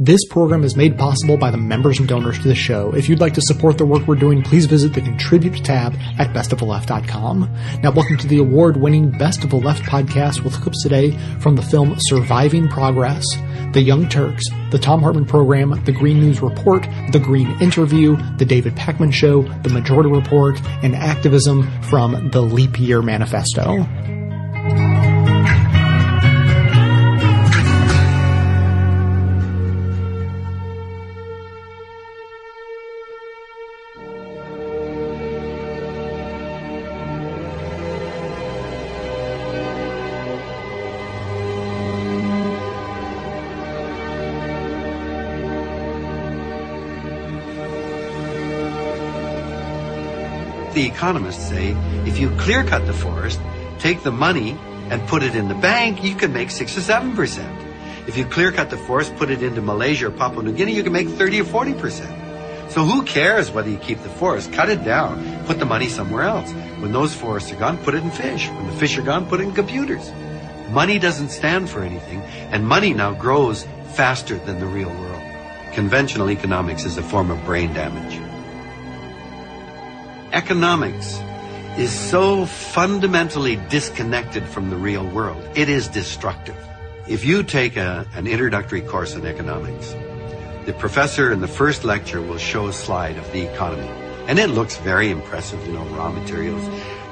This program is made possible by the members and donors to the show. If you'd like to support the work we're doing, please visit the Contribute tab at bestoftheleft.com. Now, welcome to the award-winning Best of the Left podcast with clips today from the film Surviving Progress, The Young Turks, The Thom Hartmann Program, The Green News Report, The Green Interview, The David Pakman Show, The Majority Report, and Activism from the Leap Year Manifesto. The economists say if you clear cut the forest, take the money and put it in the bank, you can make six or seven percent. If you clear cut the forest, put it into Malaysia or Papua New Guinea, you can make 30 or 40 percent. So who cares whether you keep the forest? Cut it down. Put the money somewhere else. When those forests are gone, put it in fish. When the fish are gone, put it in computers. Money doesn't stand for anything, and money now grows faster than the real world. Conventional economics is a form of brain damage economics is so fundamentally disconnected from the real world. It is destructive. If you take a, an introductory course in economics, the professor in the first lecture will show a slide of the economy. And it looks very impressive, you know, raw materials,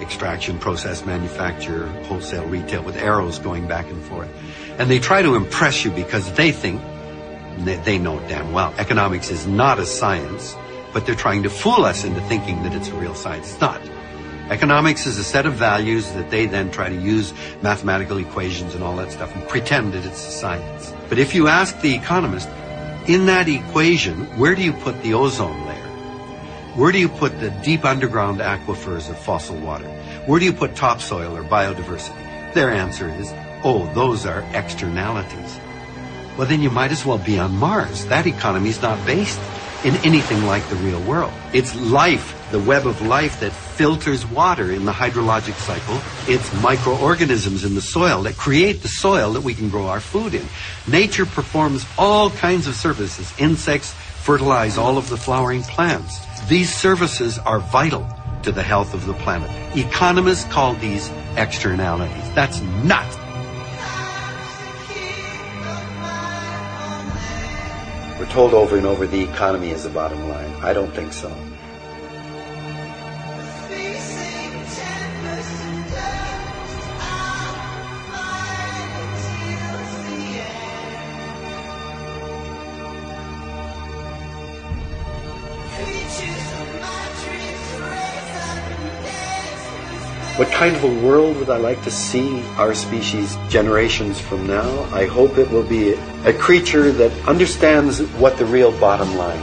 extraction, process, manufacture, wholesale, retail, with arrows going back and forth. And they try to impress you because they think, they, they know damn well, economics is not a science but they're trying to fool us into thinking that it's a real science. It's not. Economics is a set of values that they then try to use mathematical equations and all that stuff and pretend that it's a science. But if you ask the economist, in that equation, where do you put the ozone layer? Where do you put the deep underground aquifers of fossil water? Where do you put topsoil or biodiversity? Their answer is, oh, those are externalities. Well, then you might as well be on Mars. That economy is not based in anything like the real world. It's life, the web of life that filters water in the hydrologic cycle. It's microorganisms in the soil that create the soil that we can grow our food in. Nature performs all kinds of services. Insects fertilize all of the flowering plants. These services are vital to the health of the planet. Economists call these externalities. That's not We're told over and over the economy is the bottom line. I don't think so. What kind of a world would I like to see our species generations from now? I hope it will be a creature that understands what the real bottom line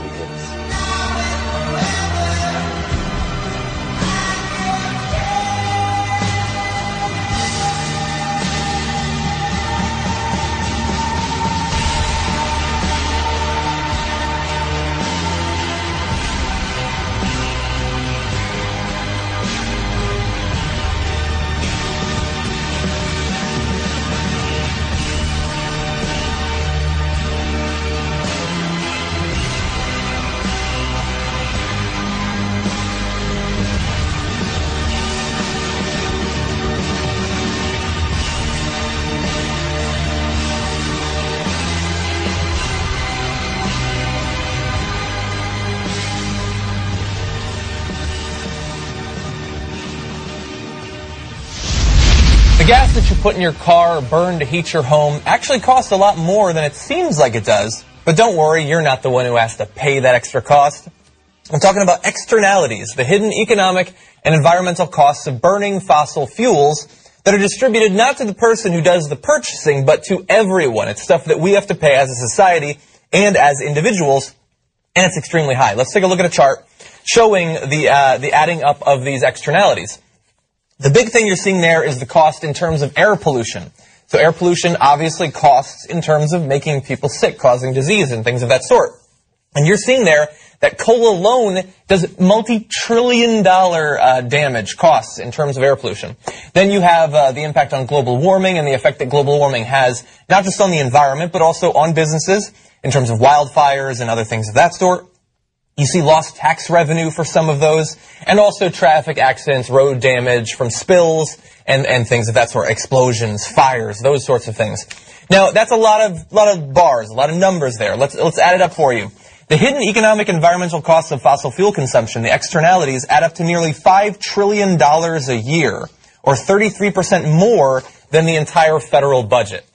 put in your car or burn to heat your home actually costs a lot more than it seems like it does. But don't worry, you're not the one who has to pay that extra cost. I'm talking about externalities, the hidden economic and environmental costs of burning fossil fuels that are distributed not to the person who does the purchasing, but to everyone. It's stuff that we have to pay as a society and as individuals, and it's extremely high. Let's take a look at a chart showing the, uh, the adding up of these externalities. The big thing you're seeing there is the cost in terms of air pollution. So air pollution obviously costs in terms of making people sick, causing disease and things of that sort. And you're seeing there that coal alone does multi-trillion dollar uh, damage costs in terms of air pollution. Then you have uh, the impact on global warming and the effect that global warming has not just on the environment but also on businesses in terms of wildfires and other things of that sort. You see lost tax revenue for some of those, and also traffic accidents, road damage from spills, and, and things of that sort, explosions, fires, those sorts of things. Now, that's a lot of, lot of bars, a lot of numbers there. Let's, let's add it up for you. The hidden economic environmental costs of fossil fuel consumption, the externalities, add up to nearly $5 trillion a year, or 33% more than the entire federal budget.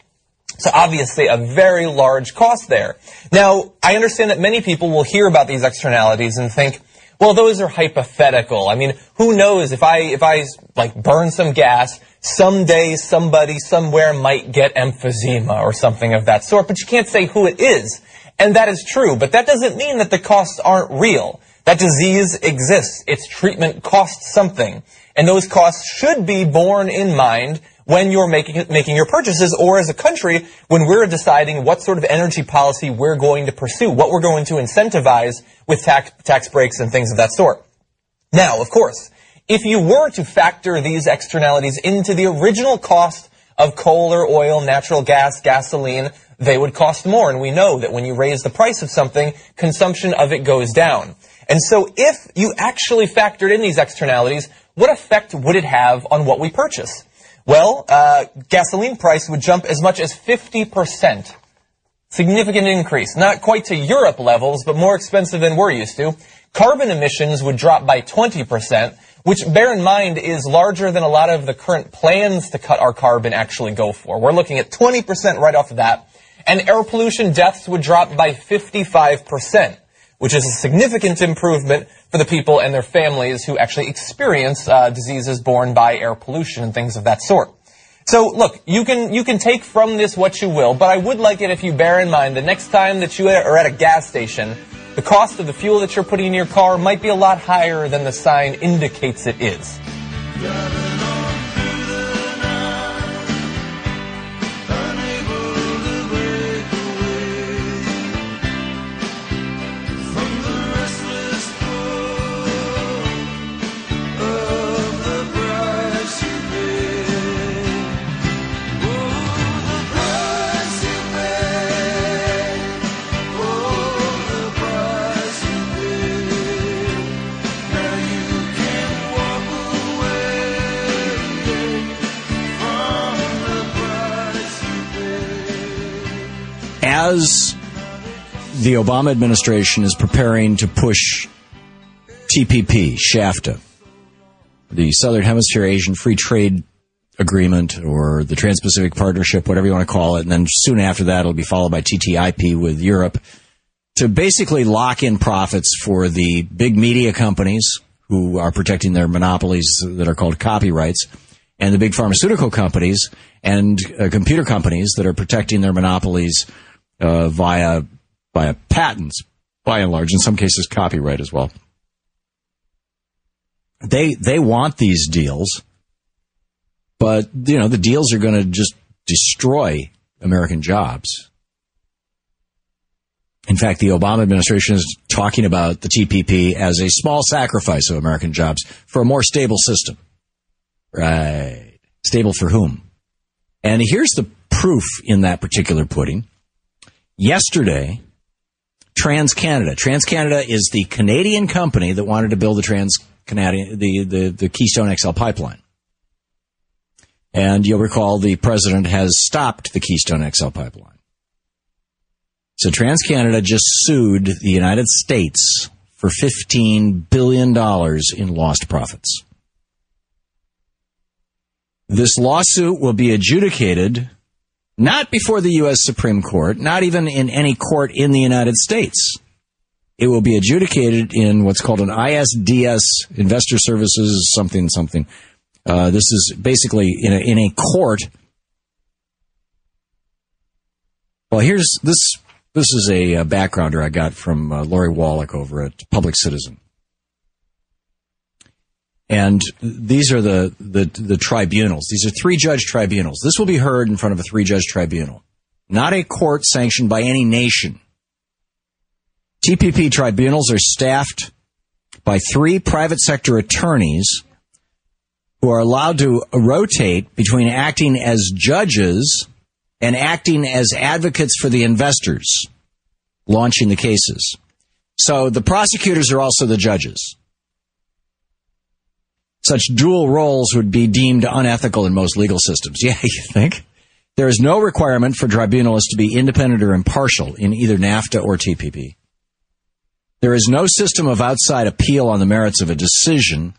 So obviously a very large cost there. Now, I understand that many people will hear about these externalities and think, well, those are hypothetical. I mean, who knows if I, if I, like, burn some gas, someday somebody somewhere might get emphysema or something of that sort, but you can't say who it is. And that is true, but that doesn't mean that the costs aren't real. That disease exists. Its treatment costs something. And those costs should be borne in mind when you're making, making your purchases or as a country when we're deciding what sort of energy policy we're going to pursue, what we're going to incentivize with tax, tax breaks and things of that sort. Now, of course, if you were to factor these externalities into the original cost of coal or oil, natural gas, gasoline, they would cost more. And we know that when you raise the price of something, consumption of it goes down. And so if you actually factored in these externalities, what effect would it have on what we purchase? Well, uh, gasoline price would jump as much as 50%. Significant increase. Not quite to Europe levels, but more expensive than we're used to. Carbon emissions would drop by 20%, which bear in mind is larger than a lot of the current plans to cut our carbon actually go for. We're looking at 20% right off the bat. And air pollution deaths would drop by 55% which is a significant improvement for the people and their families who actually experience uh, diseases borne by air pollution and things of that sort. So look, you can you can take from this what you will, but I would like it if you bear in mind the next time that you are at a gas station, the cost of the fuel that you're putting in your car might be a lot higher than the sign indicates it is. As the Obama administration is preparing to push TPP, SHAFTA, the Southern Hemisphere Asian Free Trade Agreement or the Trans Pacific Partnership, whatever you want to call it, and then soon after that it'll be followed by TTIP with Europe, to basically lock in profits for the big media companies who are protecting their monopolies that are called copyrights, and the big pharmaceutical companies and uh, computer companies that are protecting their monopolies uh, via via patents, by and large. In some cases, copyright as well. They they want these deals, but you know the deals are going to just destroy American jobs. In fact, the Obama administration is talking about the TPP as a small sacrifice of American jobs for a more stable system. Right. Stable for whom? And here's the proof in that particular pudding. Yesterday, TransCanada. TransCanada is the Canadian company that wanted to build the Trans Canadian, the, the, the Keystone XL pipeline. And you'll recall the president has stopped the Keystone XL pipeline. So TransCanada just sued the United States for $15 billion in lost profits. This lawsuit will be adjudicated not before the U.S. Supreme Court, not even in any court in the United States. It will be adjudicated in what's called an ISDS, Investor Services something something. Uh, this is basically in a, in a court. Well, here's this. This is a, a backgrounder I got from uh, Lori Wallach over at Public Citizen. And these are the, the, the tribunals. These are three judge tribunals. This will be heard in front of a three judge tribunal, not a court sanctioned by any nation. TPP tribunals are staffed by three private sector attorneys who are allowed to rotate between acting as judges and acting as advocates for the investors launching the cases. So the prosecutors are also the judges. Such dual roles would be deemed unethical in most legal systems. Yeah, you think? There is no requirement for tribunals to be independent or impartial in either NAFTA or TPP. There is no system of outside appeal on the merits of a decision,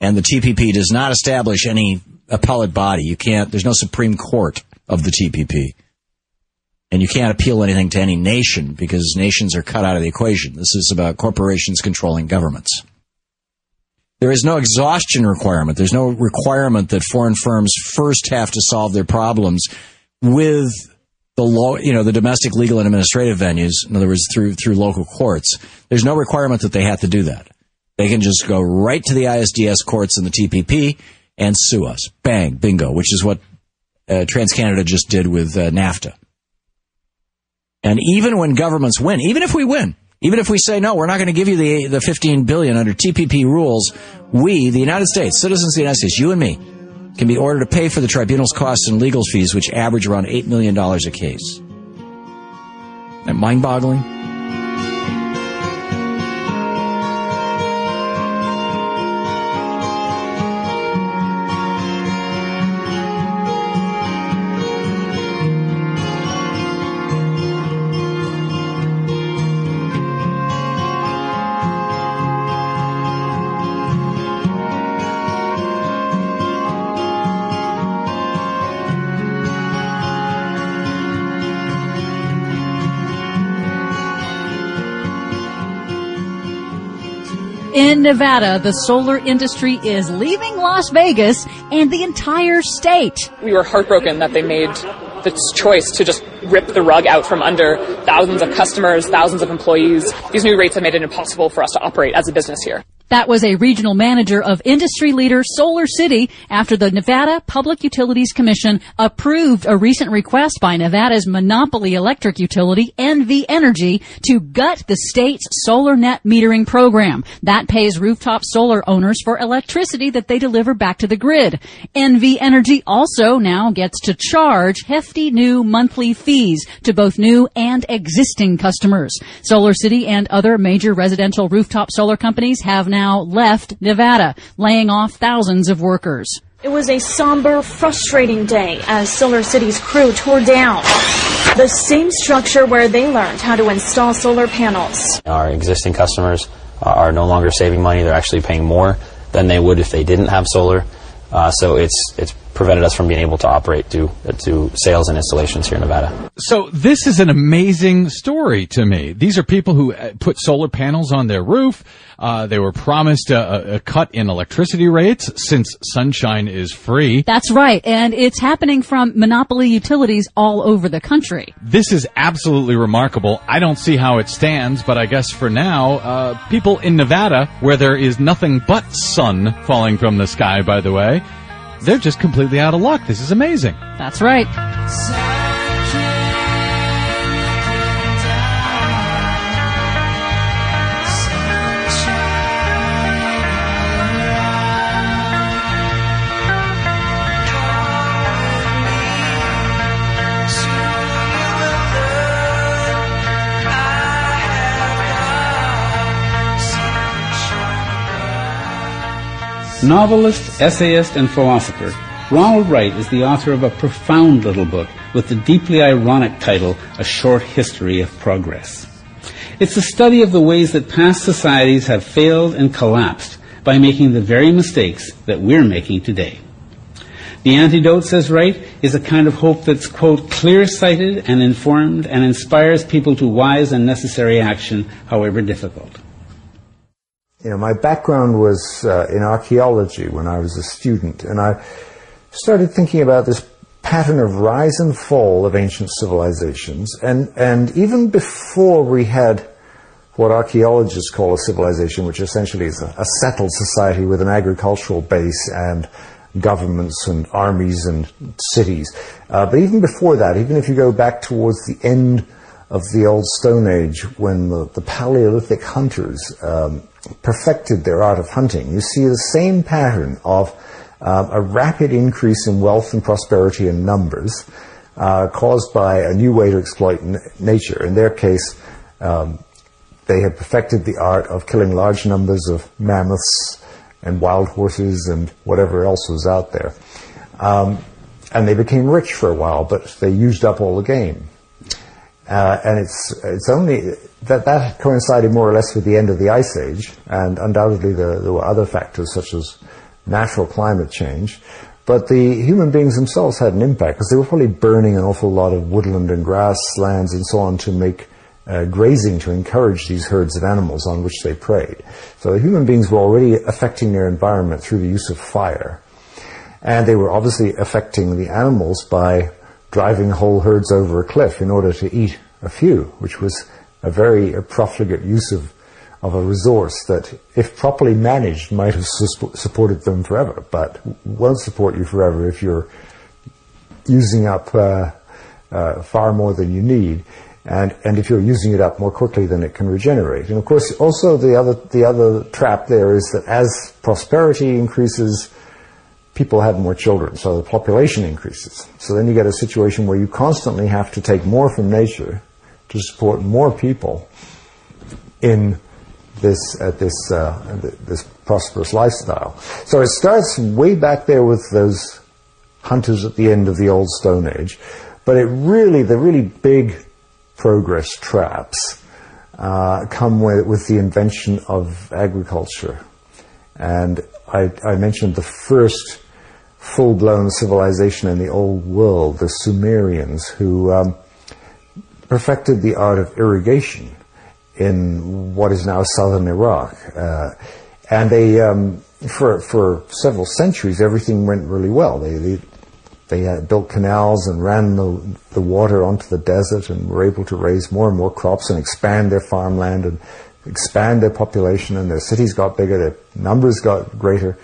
and the TPP does not establish any appellate body. You can't, there's no Supreme Court of the TPP. And you can't appeal anything to any nation because nations are cut out of the equation. This is about corporations controlling governments. There is no exhaustion requirement. There's no requirement that foreign firms first have to solve their problems with the law, you know, the domestic legal and administrative venues. In other words, through through local courts. There's no requirement that they have to do that. They can just go right to the ISDS courts and the TPP and sue us. Bang, bingo, which is what uh, TransCanada just did with uh, NAFTA. And even when governments win, even if we win, even if we say no, we're not going to give you the the 15 billion under TPP rules, we, the United States, citizens of the United States, you and me, can be ordered to pay for the tribunal's costs and legal fees, which average around $8 million a case. Isn't that mind Nevada, the solar industry is leaving Las Vegas and the entire state. We were heartbroken that they made the choice to just rip the rug out from under thousands of customers, thousands of employees. These new rates have made it impossible for us to operate as a business here. That was a regional manager of industry leader Solar City after the Nevada Public Utilities Commission approved a recent request by Nevada's monopoly electric utility, NV Energy, to gut the state's solar net metering program. That pays rooftop solar owners for electricity that they deliver back to the grid. NV Energy also now gets to charge hefty new monthly fees to both new and existing customers. Solar City and other major residential rooftop solar companies have now left Nevada, laying off thousands of workers. It was a somber, frustrating day as Solar City's crew tore down the same structure where they learned how to install solar panels. Our existing customers are no longer saving money, they're actually paying more than they would if they didn't have solar. Uh, so it's it's prevented us from being able to operate to to sales and installations here in Nevada. So this is an amazing story to me. These are people who uh, put solar panels on their roof. Uh, they were promised a, a, cut in electricity rates since sunshine is free. That's right, and it's happening from monopoly utilities all over the country. This is absolutely remarkable. I don't see how it stands, but I guess for now, uh, people in Nevada, where there is nothing but sun falling from the sky, by the way, they're just completely out of luck. This is amazing. That's right. Novelist, essayist, and philosopher, Ronald Wright is the author of a profound little book with the deeply ironic title, A Short History of Progress. It's a study of the ways that past societies have failed and collapsed by making the very mistakes that we're making today. The antidote, says Wright, is a kind of hope that's, quote, clear-sighted and informed and inspires people to wise and necessary action, however difficult. You know, my background was uh, in archaeology when I was a student, and I started thinking about this pattern of rise and fall of ancient civilizations, and, and even before we had what archaeologists call a civilization, which essentially is a, a settled society with an agricultural base and governments and armies and cities. Uh, but even before that, even if you go back towards the end of the old Stone Age when the, the Paleolithic hunters um, perfected their art of hunting. You see the same pattern of um, a rapid increase in wealth and prosperity and numbers uh, caused by a new way to exploit n- nature. In their case, um, they had perfected the art of killing large numbers of mammoths and wild horses and whatever else was out there. Um, and they became rich for a while, but they used up all the game. Uh, and it's it's only that that coincided more or less with the end of the ice age, and undoubtedly there, there were other factors such as natural climate change. But the human beings themselves had an impact because they were probably burning an awful lot of woodland and grasslands and so on to make uh, grazing to encourage these herds of animals on which they preyed. So the human beings were already affecting their environment through the use of fire. And they were obviously affecting the animals by driving whole herds over a cliff in order to eat a few, which was a very profligate use of, of a resource that, if properly managed, might have su- supported them forever, but won't support you forever if you're using up uh, uh, far more than you need, and, and if you're using it up more quickly than it can regenerate. And of course, also the other, the other trap there is that as prosperity increases, people have more children, so the population increases. So then you get a situation where you constantly have to take more from nature to support more people in this uh, this uh, this prosperous lifestyle. So it starts way back there with those hunters at the end of the old Stone Age, but it really the really big progress traps uh, come with, with the invention of agriculture, and I, I mentioned the first full blown civilization in the old world, the Sumerians, who um, perfected the art of irrigation in what is now southern Iraq. Uh, and they, um, for, for several centuries, everything went really well. They, they, they had built canals and ran the, the water onto the desert and were able to raise more and more crops and expand their farmland and expand their population and their cities got bigger, their numbers got greater.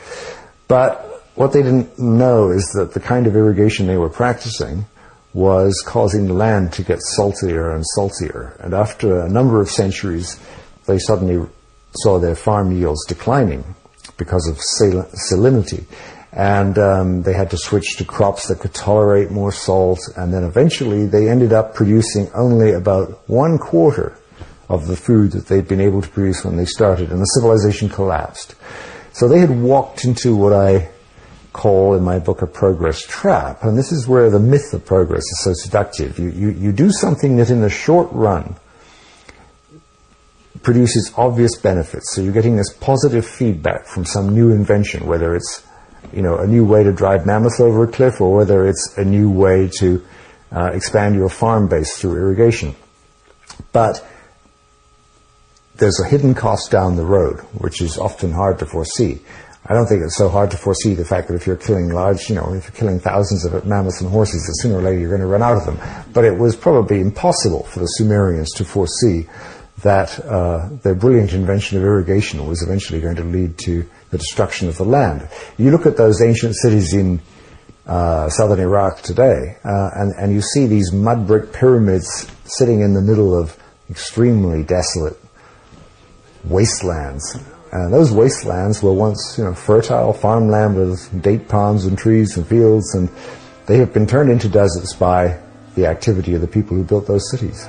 But what they didn't know is that the kind of irrigation they were practicing was causing the land to get saltier and saltier. And after a number of centuries, they suddenly saw their farm yields declining because of sal- salinity. And um, they had to switch to crops that could tolerate more salt. And then eventually they ended up producing only about one quarter of the food that they'd been able to produce when they started. And the civilization collapsed. So they had walked into what I call in my book a progress trap. And this is where the myth of progress is so seductive. You, you, you do something that in the short run produces obvious benefits. So you're getting this positive feedback from some new invention, whether it's you know, a new way to drive mammoths over a cliff or whether it's a new way to uh, expand your farm base through irrigation. But there's a hidden cost down the road, which is often hard to foresee. I don't think it's so hard to foresee the fact that if you're killing large, you know, if you're killing thousands of mammoths and horses, that sooner or later you're going to run out of them. But it was probably impossible for the Sumerians to foresee that uh, their brilliant invention of irrigation was eventually going to lead to the destruction of the land. You look at those ancient cities in uh, southern Iraq today, uh, and, and you see these mud brick pyramids sitting in the middle of extremely desolate wastelands. And those wastelands were once, you know, fertile farmland with date palms and trees and fields, and they have been turned into deserts by the activity of the people who built those cities.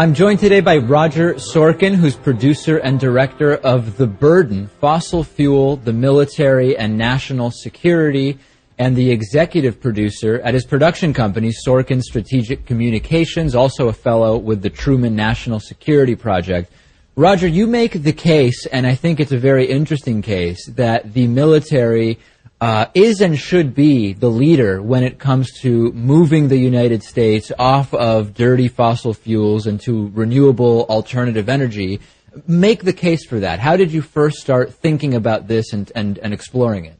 I'm joined today by Roger Sorkin, who's producer and director of The Burden, Fossil Fuel, the Military, and National Security, and the executive producer at his production company, Sorkin Strategic Communications, also a fellow with the Truman National Security Project. Roger, you make the case, and I think it's a very interesting case, that the military uh, is and should be the leader when it comes to moving the United States off of dirty fossil fuels and to renewable alternative energy. Make the case for that. How did you first start thinking about this and, and, and exploring it?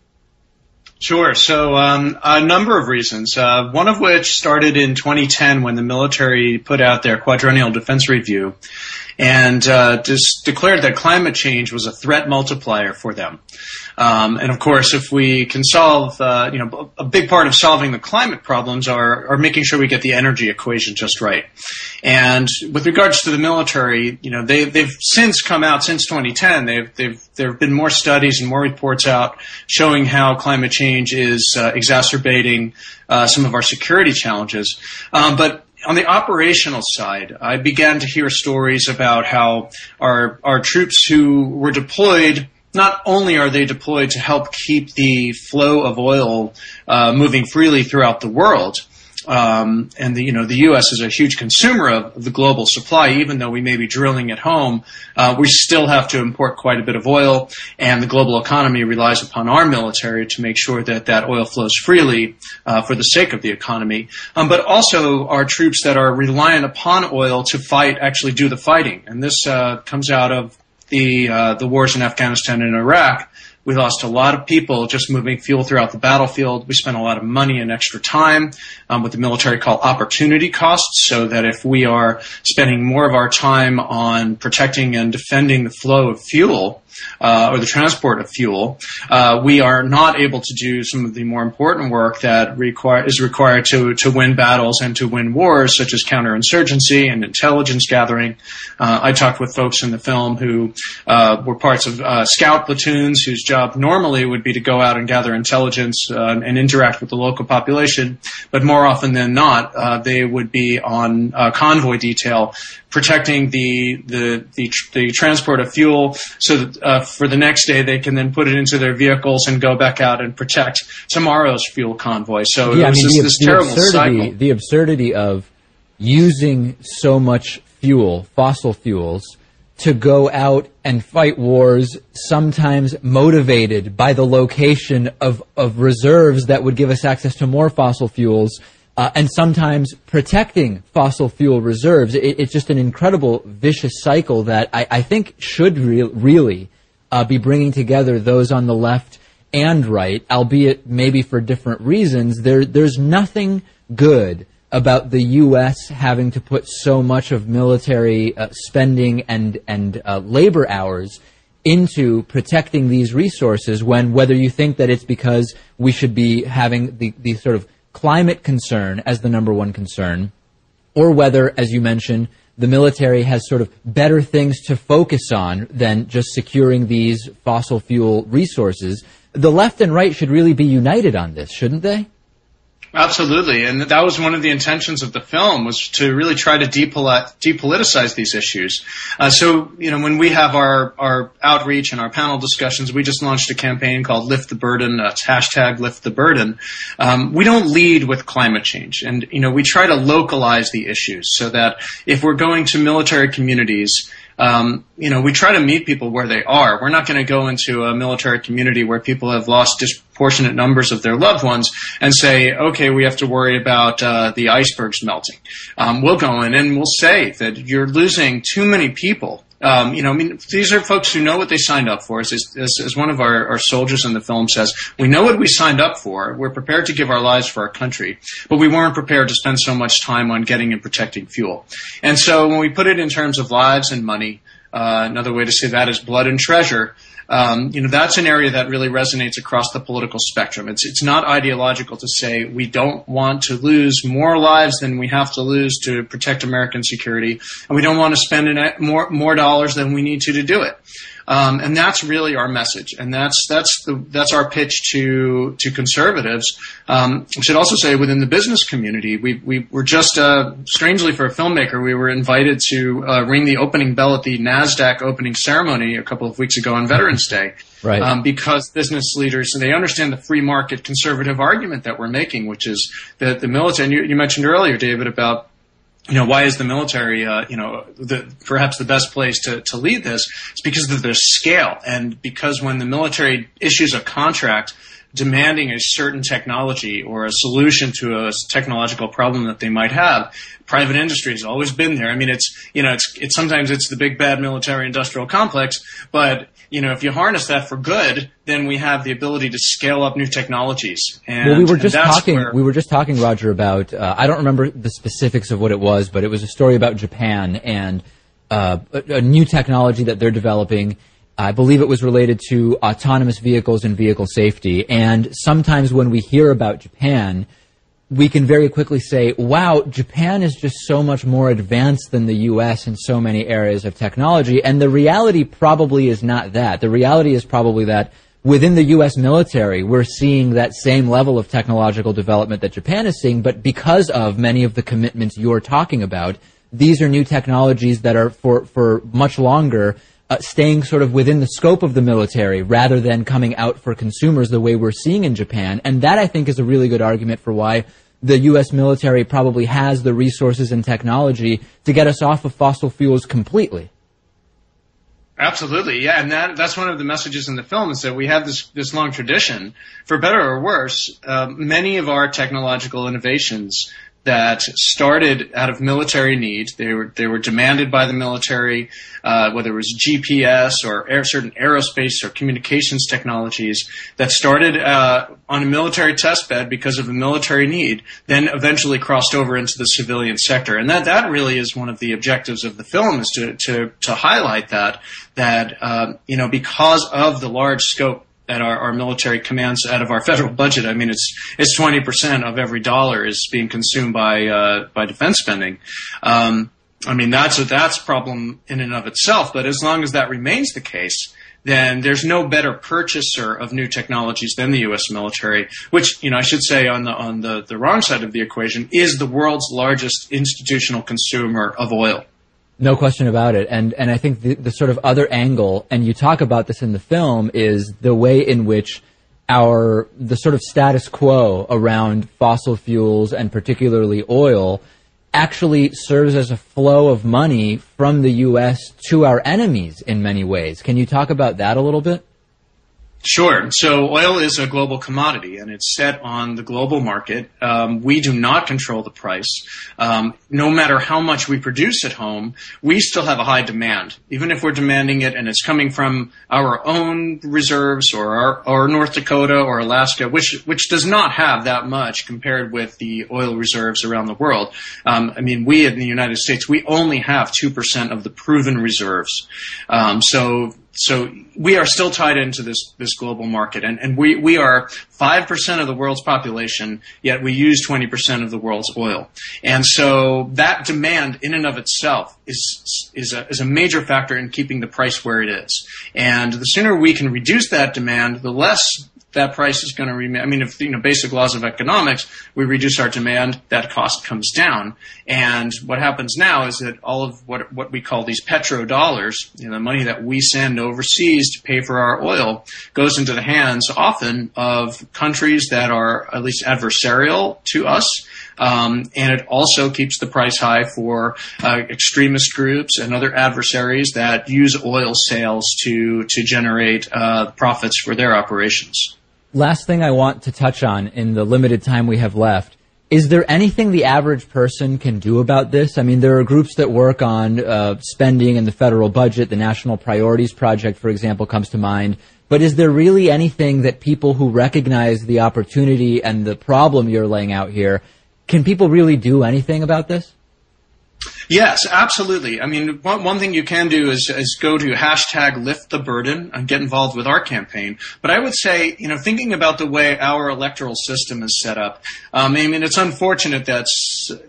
Sure. So, um, a number of reasons. Uh, one of which started in 2010 when the military put out their quadrennial defense review and uh, just declared that climate change was a threat multiplier for them. Um, and of course, if we can solve, uh, you know, a big part of solving the climate problems are, are making sure we get the energy equation just right. And with regards to the military, you know, they, they've since come out since 2010. They've, they've, there have been more studies and more reports out showing how climate change is uh, exacerbating uh, some of our security challenges. Um, but on the operational side, I began to hear stories about how our our troops who were deployed not only are they deployed to help keep the flow of oil uh, moving freely throughout the world, um, and the you know the U.S. is a huge consumer of the global supply. Even though we may be drilling at home, uh, we still have to import quite a bit of oil, and the global economy relies upon our military to make sure that that oil flows freely uh, for the sake of the economy. Um, but also our troops that are reliant upon oil to fight actually do the fighting, and this uh, comes out of the uh, the wars in Afghanistan and Iraq. We lost a lot of people just moving fuel throughout the battlefield. We spent a lot of money and extra time, um, what the military call opportunity costs, so that if we are spending more of our time on protecting and defending the flow of fuel, uh, or the transport of fuel, uh, we are not able to do some of the more important work that require, is required to, to win battles and to win wars, such as counterinsurgency and intelligence gathering. Uh, I talked with folks in the film who uh, were parts of uh, scout platoons whose job normally would be to go out and gather intelligence uh, and interact with the local population, but more often than not, they would be on convoy detail protecting the the the, the transport of fuel, so that uh, for the next day they can then put it into their vehicles and go back out and protect tomorrow's fuel convoy. So yeah, it was I mean, this, the, this the terrible absurdity, cycle. The absurdity of using so much fuel, fossil fuels, to go out and fight wars, sometimes motivated by the location of, of reserves that would give us access to more fossil fuels uh, and sometimes protecting fossil fuel reserves. It, it's just an incredible vicious cycle that I, I think should re- really uh, be bringing together those on the left and right, albeit maybe for different reasons. There, there's nothing good about the U.S. having to put so much of military uh, spending and and uh, labor hours into protecting these resources. When whether you think that it's because we should be having the the sort of climate concern as the number one concern, or whether, as you mentioned, the military has sort of better things to focus on than just securing these fossil fuel resources. The left and right should really be united on this, shouldn't they? Absolutely, and that was one of the intentions of the film was to really try to depolit- depoliticize these issues. Uh, so, you know, when we have our our outreach and our panel discussions, we just launched a campaign called "Lift the Burden." Uh, it's hashtag Lift the Burden. Um, we don't lead with climate change, and you know, we try to localize the issues so that if we're going to military communities um, you know, we try to meet people where they are. We're not going to go into a military community where people have lost disproportionate numbers of their loved ones and say, okay, we have to worry about uh, the icebergs melting. Um, we'll go in and we'll say that you're losing too many people um, you know, I mean, these are folks who know what they signed up for. As, as, as one of our, our, soldiers in the film says, we know what we signed up for. We're prepared to give our lives for our country, but we weren't prepared to spend so much time on getting and protecting fuel. And so when we put it in terms of lives and money, uh, another way to say that is blood and treasure um, you know, that's an area that really resonates across the political spectrum. It's it's not ideological to say we don't want to lose more lives than we have to lose to protect American security, and we don't want to spend more more dollars than we need to to do it. Um, and that's really our message, and that's that's the that's our pitch to to conservatives. Um, I should also say within the business community, we we were just uh, strangely for a filmmaker, we were invited to uh, ring the opening bell at the Nasdaq opening ceremony a couple of weeks ago on Veterans Day. Right. Um, because business leaders, and they understand the free market conservative argument that we're making, which is that the military, and you, you mentioned earlier, David, about you know, why is the military, uh, you know, the, perhaps the best place to, to lead this? It's because of their scale. And because when the military issues a contract demanding a certain technology or a solution to a technological problem that they might have, private industry has always been there. I mean, it's you know, it's it's sometimes it's the big bad military industrial complex, but you know, if you harness that for good, then we have the ability to scale up new technologies. And, well, we were just talking. where- We were just talking, Roger, about. Uh, I don't remember the specifics of what it was, but it was a story about Japan and uh, a, a new technology that they're developing. I believe it was related to autonomous vehicles and vehicle safety. And sometimes when we hear about Japan, we can very quickly say, wow, Japan is just so much more advanced than the US in so many areas of technology. And the reality probably is not that. The reality is probably that within the US military, we're seeing that same level of technological development that Japan is seeing, but because of many of the commitments you're talking about, these are new technologies that are for, for much longer uh, staying sort of within the scope of the military rather than coming out for consumers the way we're seeing in Japan. And that I think is a really good argument for why the U.S. military probably has the resources and technology to get us off of fossil fuels completely. Absolutely, yeah, and that that's one of the messages in the film is that we have this this long tradition, for better or worse. Uh, many of our technological innovations that started out of military need. They were they were demanded by the military, uh, whether it was GPS or air, certain aerospace or communications technologies that started uh, on a military test bed because of a military need. Then eventually crossed over into the civilian sector, and that that really is one of the objectives of the film is to to to highlight that that um, you know because of the large scope that our, our military commands out of our federal budget. I mean, it's it's twenty percent of every dollar is being consumed by uh, by defense spending. Um, I mean, that's a that's problem in and of itself. But as long as that remains the case, then there's no better purchaser of new technologies than the U.S. military, which you know I should say on the on the the wrong side of the equation is the world's largest institutional consumer of oil. No question about it. And, and I think the, the sort of other angle, and you talk about this in the film, is the way in which our, the sort of status quo around fossil fuels and particularly oil actually serves as a flow of money from the U.S. to our enemies in many ways. Can you talk about that a little bit? Sure. So oil is a global commodity and it's set on the global market. Um, we do not control the price. Um, no matter how much we produce at home, we still have a high demand. Even if we're demanding it and it's coming from our own reserves or our, or North Dakota or Alaska, which, which does not have that much compared with the oil reserves around the world. Um, I mean, we in the United States, we only have 2% of the proven reserves. Um, so so we are still tied into this this global market, and, and we, we are five percent of the world's population, yet we use twenty percent of the world's oil, and so that demand in and of itself is is a, is a major factor in keeping the price where it is. And the sooner we can reduce that demand, the less that price is going to remain. I mean, if you know basic laws of economics, we reduce our demand, that cost comes down. And what happens now is that all of what what we call these petrodollars, you know, the money that we send overseas to pay for our oil, goes into the hands often of countries that are at least adversarial to us. Um, and it also keeps the price high for uh, extremist groups and other adversaries that use oil sales to to generate uh, profits for their operations. Last thing I want to touch on in the limited time we have left. Is there anything the average person can do about this? I mean, there are groups that work on uh, spending in the federal budget. The National Priorities Project, for example, comes to mind. But is there really anything that people who recognize the opportunity and the problem you're laying out here, can people really do anything about this? Yes, absolutely. I mean, one, one thing you can do is, is go to hashtag lift the burden and get involved with our campaign. But I would say, you know, thinking about the way our electoral system is set up, um, I mean, it's unfortunate that,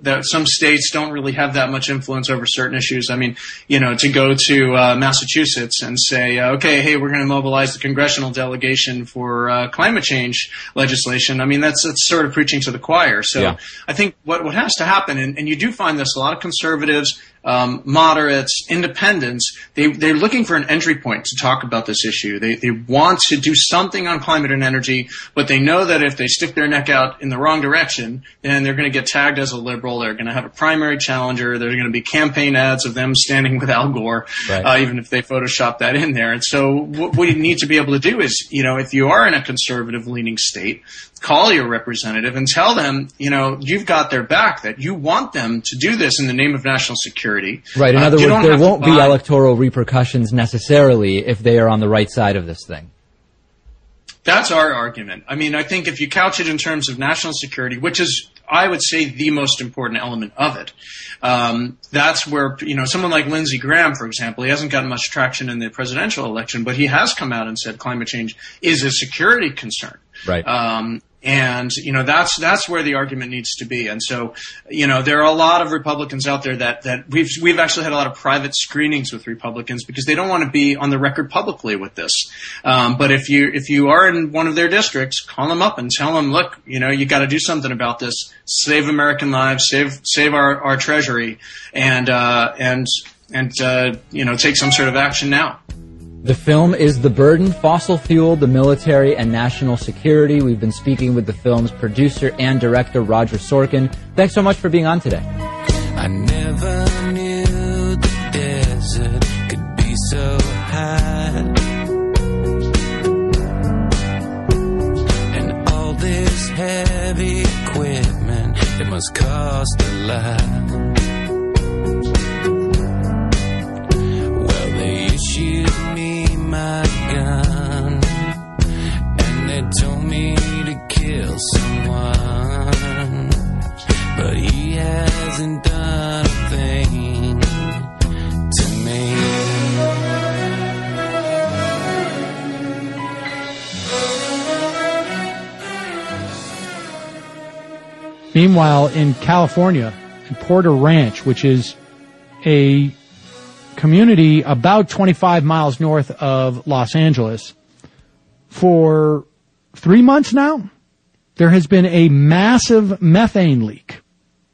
that some states don't really have that much influence over certain issues. I mean, you know, to go to uh, Massachusetts and say, uh, okay, hey, we're going to mobilize the congressional delegation for uh, climate change legislation. I mean, that's, that's sort of preaching to the choir. So Yeah. I think what, what has to happen, and, and you do find this, a lot of conservatives um, moderates, independents, they, they're looking for an entry point to talk about this issue. They, they want to do something on climate and energy, but they know that if they stick their neck out in the wrong direction, then they're going to get tagged as a liberal. They're going to have a primary challenger. There's going to be campaign ads of them standing with Al Gore, Right. uh, even if they Photoshop that in there. And so what we need to be able to do is, you know, if you are in a conservative leaning state, call your representative and tell them, you know, you've got their back, that you want them to do this in the name of national security. Right. In Uh, other words, there won't be electoral repercussions necessarily if they are on the right side of this thing. That's our argument. I mean, I think if you couch it in terms of national security, which is, I would say, the most important element of it, um, that's where, you know, someone like Lindsey Graham, for example, he hasn't gotten much traction in the presidential election, but he has come out and said climate change is a security concern. Right. Um, and you know that's that's where the argument needs to be. And so, you know, there are a lot of Republicans out there that that we've we've actually had a lot of private screenings with Republicans because they don't want to be on the record publicly with this. Um, but if you if you are in one of their districts, call them up and tell them, look, you know, you got to do something about this. Save American lives, save save our our treasury, and uh, and and uh, you know, take some sort of action now. The film is The Burden, Fossil Fuel, the Military, and National Security. We've been speaking with the film's producer and director, Roger Sorkin. Thanks so much for being on today. I never knew the desert could be so high. And all this heavy equipment, it must cost a lot. Well, they issued me my gun, and they told me to kill someone. But he hasn't done a thing to me. Meanwhile, in California, in Porter Ranch, which is a community about 25 miles north of Los Angeles, for three months now, there has been a massive methane leak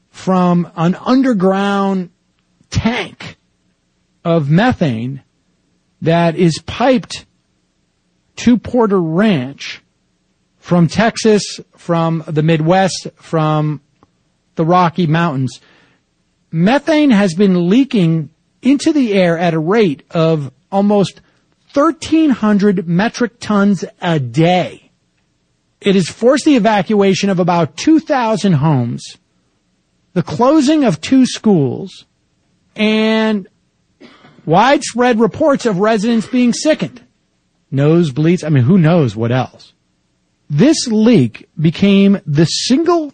from an underground tank of methane that is piped to Porter Ranch from Texas, from the Midwest, from the Rocky Mountains. Methane has been leaking into the air at a rate of almost 1,300 metric tons a day. It has forced the evacuation of about 2,000 homes, the closing of two schools, and widespread reports of residents being sickened. Nosebleeds, I mean, who knows what else? This leak became the single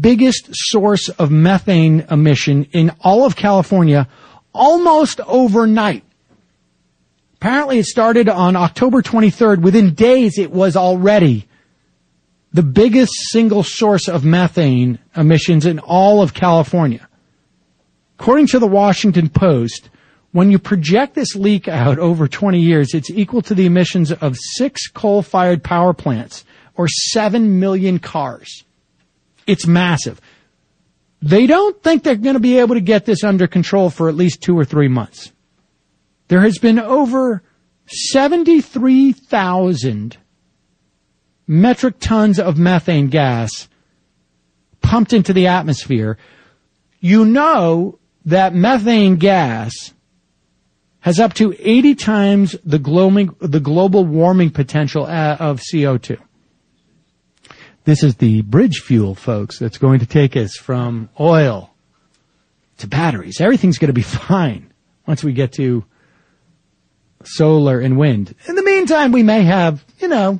biggest source of methane emission in all of California almost overnight. Apparently it started on October 23rd. Within days it was already the biggest single source of methane emissions in all of California. According to the Washington Post, when you project this leak out over 20 years, it's equal to the emissions of six coal-fired power plants or 7 million cars. It's massive. They don't think they're going to be able to get this under control for at least two or three months. There has been over 73,000 metric tons of methane gas pumped into the atmosphere. You know that methane gas has up to 80 times the global, warming potential uh, of CO2. This is the bridge fuel, folks, that's going to take us from oil to batteries. Everything's going to be fine once we get to solar and wind. In the meantime, we may have, you know,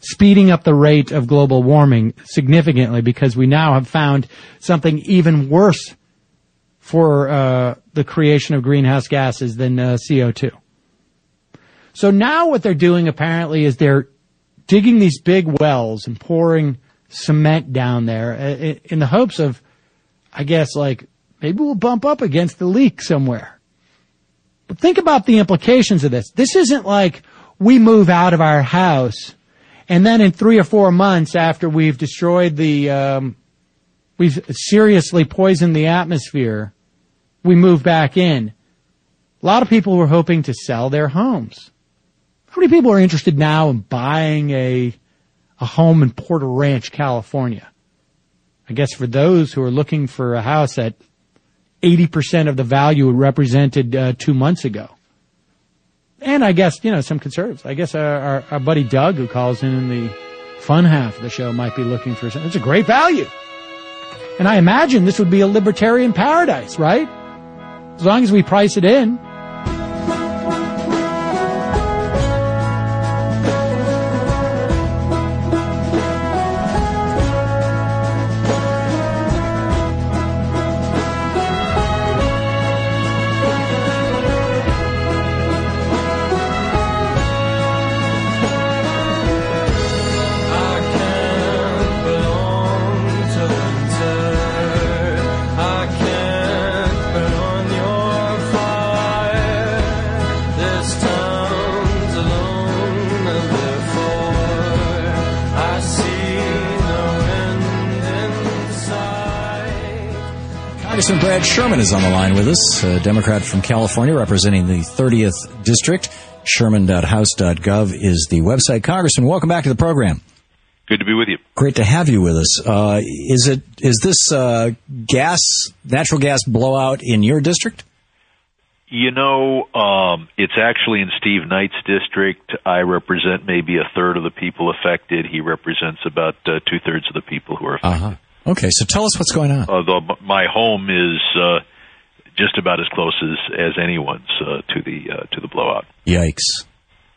speeding up the rate of global warming significantly because we now have found something even worse for uh, the creation of greenhouse gases than uh, CO2. So now what they're doing apparently is they're digging these big wells and pouring cement down there uh, in the hopes of, I guess, like maybe we'll bump up against the leak somewhere. But think about the implications of this. This isn't like we move out of our house and then in three or four months after we've destroyed the, um, we've seriously poisoned the atmosphere we move back in, a lot of people were hoping to sell their homes. How many people are interested now in buying a, a home in Porter Ranch, California? I guess for those who are looking for a house at 80% of the value represented uh, two months ago. And I guess, you know, some conservatives. I guess our, our, our buddy Doug, who calls in in the fun half of the show, might be looking for something. It's a great value. And I imagine this would be a libertarian paradise, right? As long as we price it in. Brad Sherman is on the line with us, a Democrat from California representing the 30th District. Sherman.house.gov is the website. Congressman, welcome back to the program. Good to be with you. Great to have you with us. Uh, is it is this uh, gas, natural gas blowout in your district? You know, um, it's actually in Steve Knight's district. I represent maybe a third of the people affected. He represents about uh, two thirds of the people who are affected. Uh-huh. Okay, so tell us what's going on. Although my home is uh, just about as close as, as anyone's uh, to the uh, to the blowout. Yikes!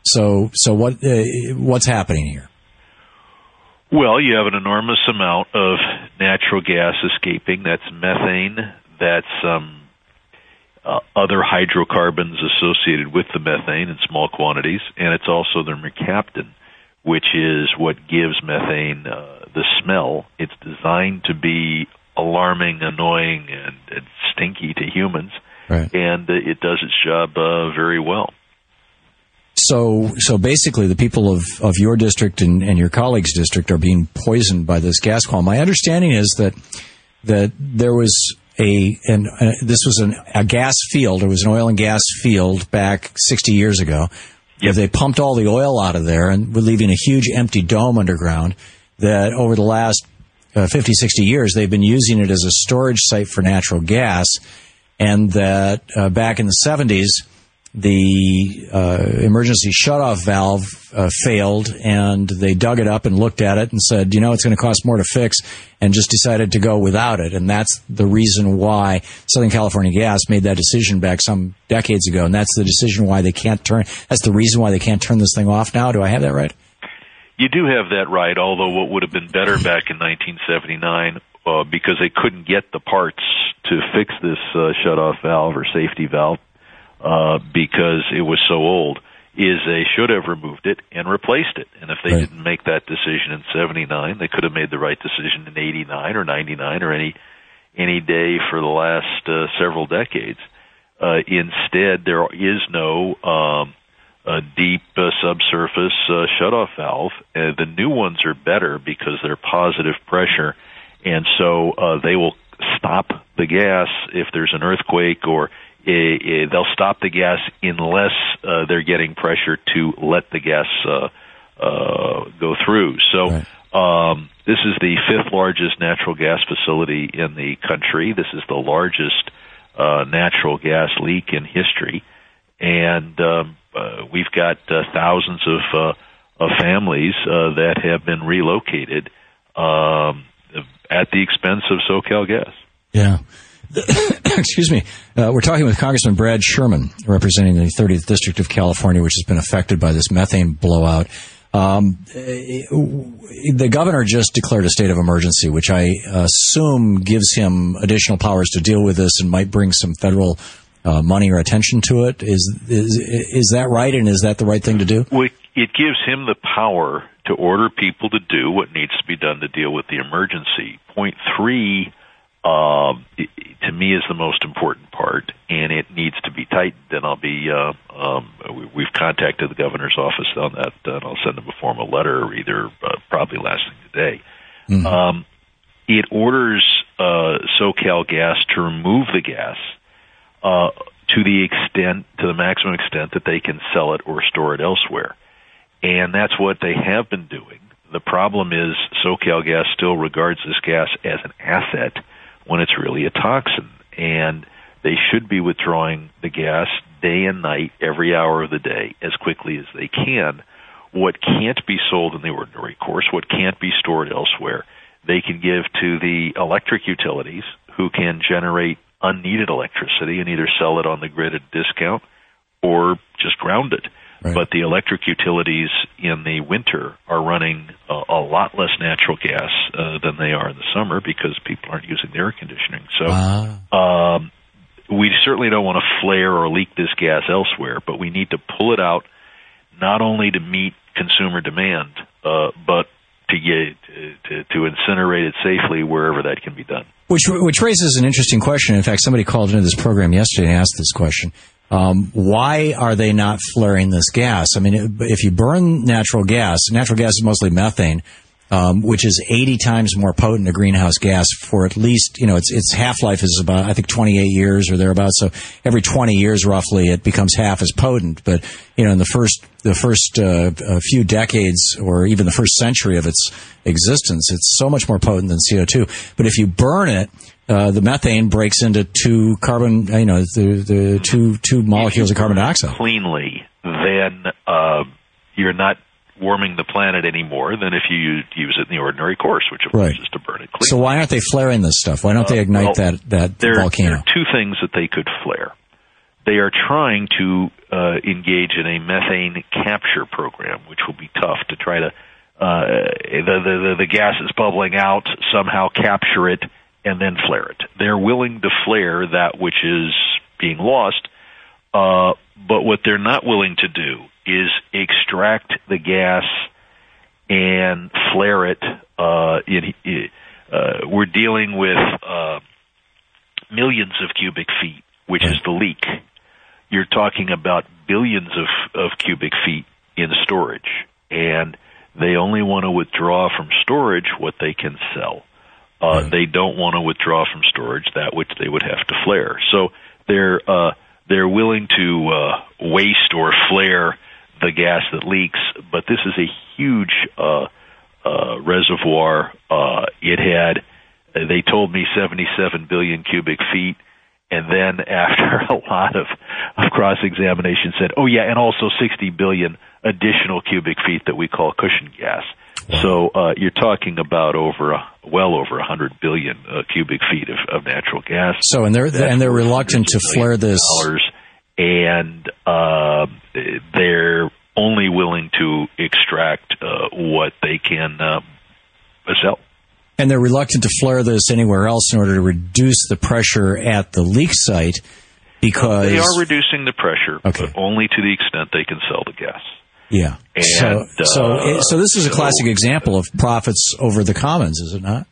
So so what uh, what's happening here? Well, you have an enormous amount of natural gas escaping. That's methane. That's um, uh, other hydrocarbons associated with the methane in small quantities, and it's also the mercaptan, which is what gives methane uh, the smell. It's designed to be alarming, annoying, and, and stinky to humans, right. and uh, it does its job uh, very well. So, so basically, the people of, of your district and, and your colleagues' district are being poisoned by this gas call. My understanding is that that there was a and uh, this was an, a gas field. It was an oil and gas field back 60 years ago. Yep. They pumped all the oil out of there and were leaving a huge empty dome underground. That over the last uh, 50, 60 years, they've been using it as a storage site for natural gas, and that uh, back in the 70s the uh, emergency shutoff valve uh, failed, and they dug it up and looked at it and said, you know, it's going to cost more to fix, and just decided to go without it. And that's the reason why Southern California Gas made that decision back some decades ago, and that's the decision why they can't turn. That's the reason why they can't turn this thing off now. Do I have that right? You do have that right. Although what would have been better back in 1979 uh, because they couldn't get the parts to fix this uh, shutoff valve or safety valve uh, because it was so old, is they should have removed it and replaced it. And if they Right. didn't make that decision in 79, they could have made the right decision in 89 or 99 or any any day for the last uh, several decades. Uh, instead, there is no um, uh, deep uh, subsurface uh, shutoff valve. Uh, the new ones are better because they're positive pressure, and so uh, they will stop the gas if there's an earthquake or uh, uh, they'll stop the gas unless uh, they're getting pressure to let the gas uh, uh, go through. So um, this is the fifth largest natural gas facility in the country. This is the largest uh, natural gas leak in history, and um, uh, we've got uh, thousands of, uh, of families uh, that have been relocated um, at the expense of SoCal Gas. Yeah. Excuse me. Uh, we're talking with Congressman Brad Sherman, representing the 30th District of California, which has been affected by this methane blowout. Um, eh, the governor just declared a state of emergency, which I assume gives him additional powers to deal with this and might bring some federal uh, money or attention to it. Is, is is that right? And is that the right thing to do? It gives him the power to order people to do what needs to be done to deal with the emergency. Point three, um, to me, is the most important part, and it needs to be tightened. And I'll be, uh, um, we- we've contacted the governor's office on that, and I'll send them a formal letter, either uh, probably last thing today. Um, it orders uh, SoCal Gas to remove the gas uh, to the extent, to the maximum extent that they can sell it or store it elsewhere. And that's what they have been doing. The problem is SoCal Gas still regards this gas as an asset when it's really a toxin. And they should be withdrawing the gas day and night, every hour of the day, as quickly as they can. What can't be sold in the ordinary course, what can't be stored elsewhere, they can give to the electric utilities who can generate unneeded electricity and either sell it on the grid at a discount or just ground it. Right. But the electric utilities in the winter are running a, a lot less natural gas uh, than they are in the summer because people aren't using the air conditioning. So Ah. um, we certainly don't want to flare or leak this gas elsewhere, but we need to pull it out not only to meet consumer demand, uh, but to get to, to incinerate it safely wherever that can be done. Which which raises an interesting question. In fact, somebody called into this program yesterday and asked this question. Um, why are they not flaring this gas? I mean, if you burn natural gas, natural gas is mostly methane, um, which is 80 times more potent a greenhouse gas for at least, you know, its its half life is about, I think, 28 years or thereabouts. So every 20 years, roughly, it becomes half as potent. But you know, in the first the first uh, few decades or even the first century of its existence, it's so much more potent than CO2. But if you burn it, uh, the methane breaks into two carbon, you know, the the two two molecules of carbon dioxide. Cleanly, then uh, you're not warming the planet any more than if you use, it in the ordinary course, which of course Right. is to burn it clean. So why aren't they flaring this stuff? Why don't they Uh, ignite well, that that there, volcano? there are two things that they could flare. They are trying to uh, engage in a methane capture program, which will be tough to try to. Uh, the, the the the gas is bubbling out, somehow capture it and then flare it. They're willing to flare that which is being lost, uh, but what they're not willing to do is extract the gas and flare it. Uh, in, uh, we're dealing with uh, millions of cubic feet, which is the leak. You're talking about billions of, of cubic feet in storage, and they only want to withdraw from storage what they can sell. Uh, They don't want to withdraw from storage that which they would have to flare. So they're uh, they're willing to uh, waste or flare the gas that leaks, but this is a huge uh, uh, reservoir. Uh, it had they told me 77 billion cubic feet. And then after a lot of, of cross examination said, oh yeah, and also 60 billion additional cubic feet that we call cushion gas. So uh, you're talking about over a, well over 100 billion uh, cubic feet of, of natural gas. So and they're That's and they're reluctant to flare this. dollars, and uh, they're only willing to extract uh, what they can uh, sell. And they're reluctant to flare this anywhere else in order to reduce the pressure at the leak site because They are reducing the pressure, but only to the extent they can sell the gas. Yeah. And, so so uh, so this is a so- classic example of profits over the commons, is it not?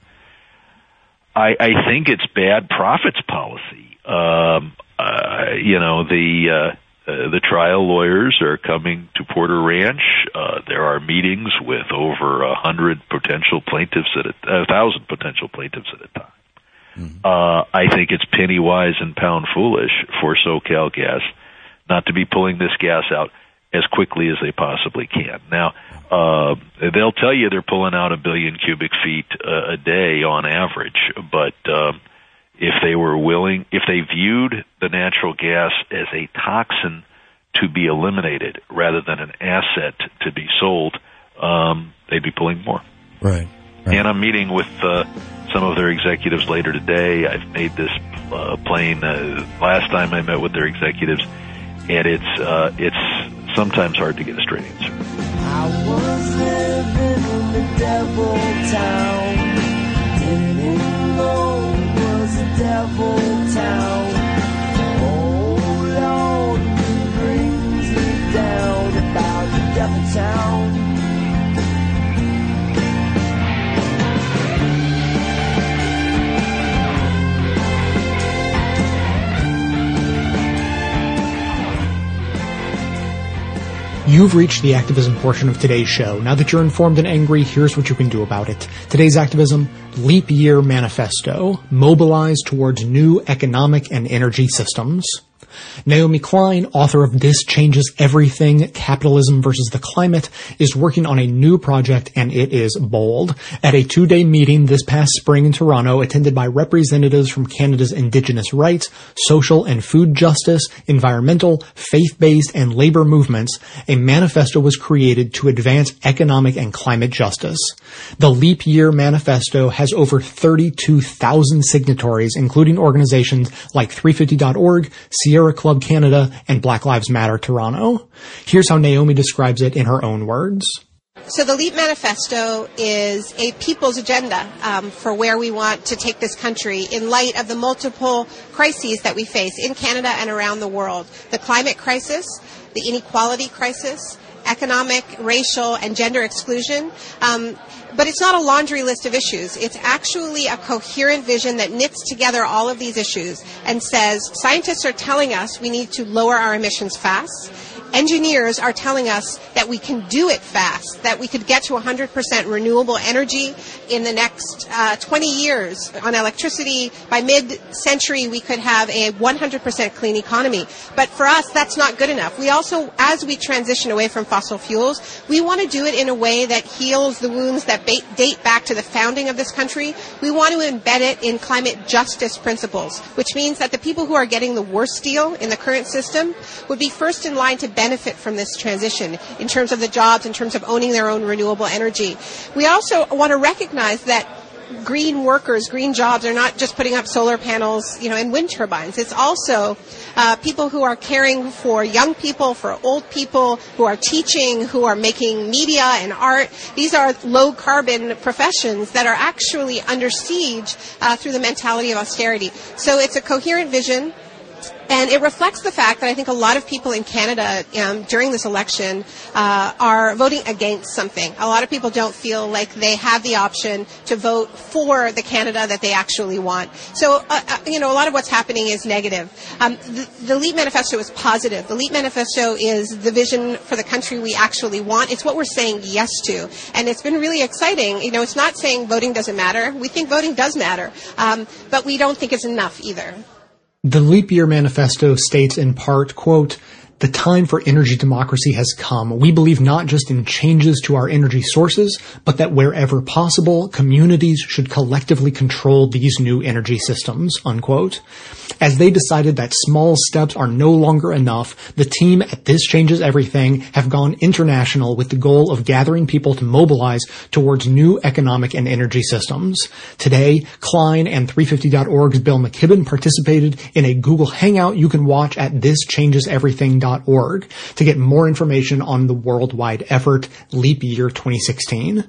I, I think it's bad profits policy. Um, uh, you know, the uh, uh, the trial lawyers are coming to Porter Ranch. Uh, there are meetings with over a hundred potential plaintiffs at a, a thousand potential plaintiffs at a time. Uh, I think it's penny wise and pound foolish for SoCal Gas not to be pulling this gas out as quickly as they possibly can. Now, uh, they'll tell you they're pulling out a billion cubic feet uh, a day on average, but um, if they were willing, if they viewed the natural gas as a toxin to be eliminated rather than an asset to be sold, um, they'd be pulling more. Right. And I'm meeting with uh, some of their executives later today. I've made this uh, plain. Uh, last time I met with their executives, and it's uh, it's sometimes hard to get a straight answer. I was living in the devil town. Was a devil town. Town. You've reached the activism portion of today's show. Now that you're informed and angry, here's what you can do about it. Today's activism, Leap Year Manifesto, mobilize towards new economic and energy systems. Naomi Klein, author of This Changes Everything, Capitalism versus the Climate, is working on a new project and it is bold. At a two-day meeting this past spring in Toronto, attended by representatives from Canada's Indigenous rights, social and food justice, environmental, faith-based, and labor movements, a manifesto was created to advance economic and climate justice. The Leap Year Manifesto has over 32,000 signatories, including organizations like 350.org, Sierra Club Canada, and Black Lives Matter Toronto. Here's how Naomi describes it in her own words. So the LEAP Manifesto is a people's agenda um, for where we want to take this country in light of the multiple crises that we face in Canada and around the world. The climate crisis, the inequality crisis, economic, racial, and gender exclusion. Um, but it's not a laundry list of issues. It's actually a coherent vision that knits together all of these issues and says scientists are telling us we need to lower our emissions fast engineers are telling us that we can do it fast, that we could get to 100% renewable energy in the next uh, 20 years on electricity. By mid-century, we could have a 100% clean economy. But for us, that's not good enough. We also, as we transition away from fossil fuels, we want to do it in a way that heals the wounds that date back to the founding of this country. We want to embed it in climate justice principles, which means that the people who are getting the worst deal in the current system would be first in line to benefit from this transition in terms of the jobs, in terms of owning their own renewable energy. We also want to recognize that green workers, green jobs are not just putting up solar panels, you know, and wind turbines. It's also uh, people who are caring for young people, for old people, who are teaching, who are making media and art. These are low carbon professions that are actually under siege uh, through the mentality of austerity. So it's a coherent vision. And it reflects the fact that I think a lot of people in Canada um, during this election uh, are voting against something. A lot of people don't feel like they have the option to vote for the Canada that they actually want. So, uh, uh, you know, a lot of what's happening is negative. Um, the, the LEAP Manifesto is positive. The LEAP Manifesto is the vision for the country we actually want. It's what we're saying yes to. And it's been really exciting. You know, it's not saying voting doesn't matter. We think voting does matter. Um, but we don't think it's enough either. The Leap Year Manifesto states in part, quote, the time for energy democracy has come. We believe not just in changes to our energy sources, but that wherever possible, communities should collectively control these new energy systems, unquote. As they decided that small steps are no longer enough, the team at This Changes Everything have gone international with the goal of gathering people to mobilize towards new economic and energy systems. Today, Klein and 350.org's Bill McKibben participated in a Google Hangout you can watch at thischangeseverything.com leap.org to get more information on the worldwide effort Leap Year 2016.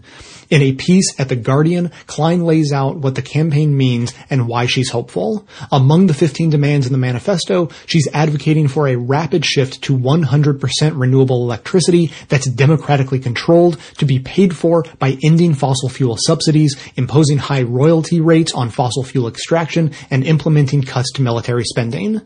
In a piece at The Guardian, Klein lays out what the campaign means and why she's hopeful. Among the 15 demands in the manifesto, she's advocating for a rapid shift to 100% renewable electricity that's democratically controlled to be paid for by ending fossil fuel subsidies, imposing high royalty rates on fossil fuel extraction, and implementing cuts to military spending.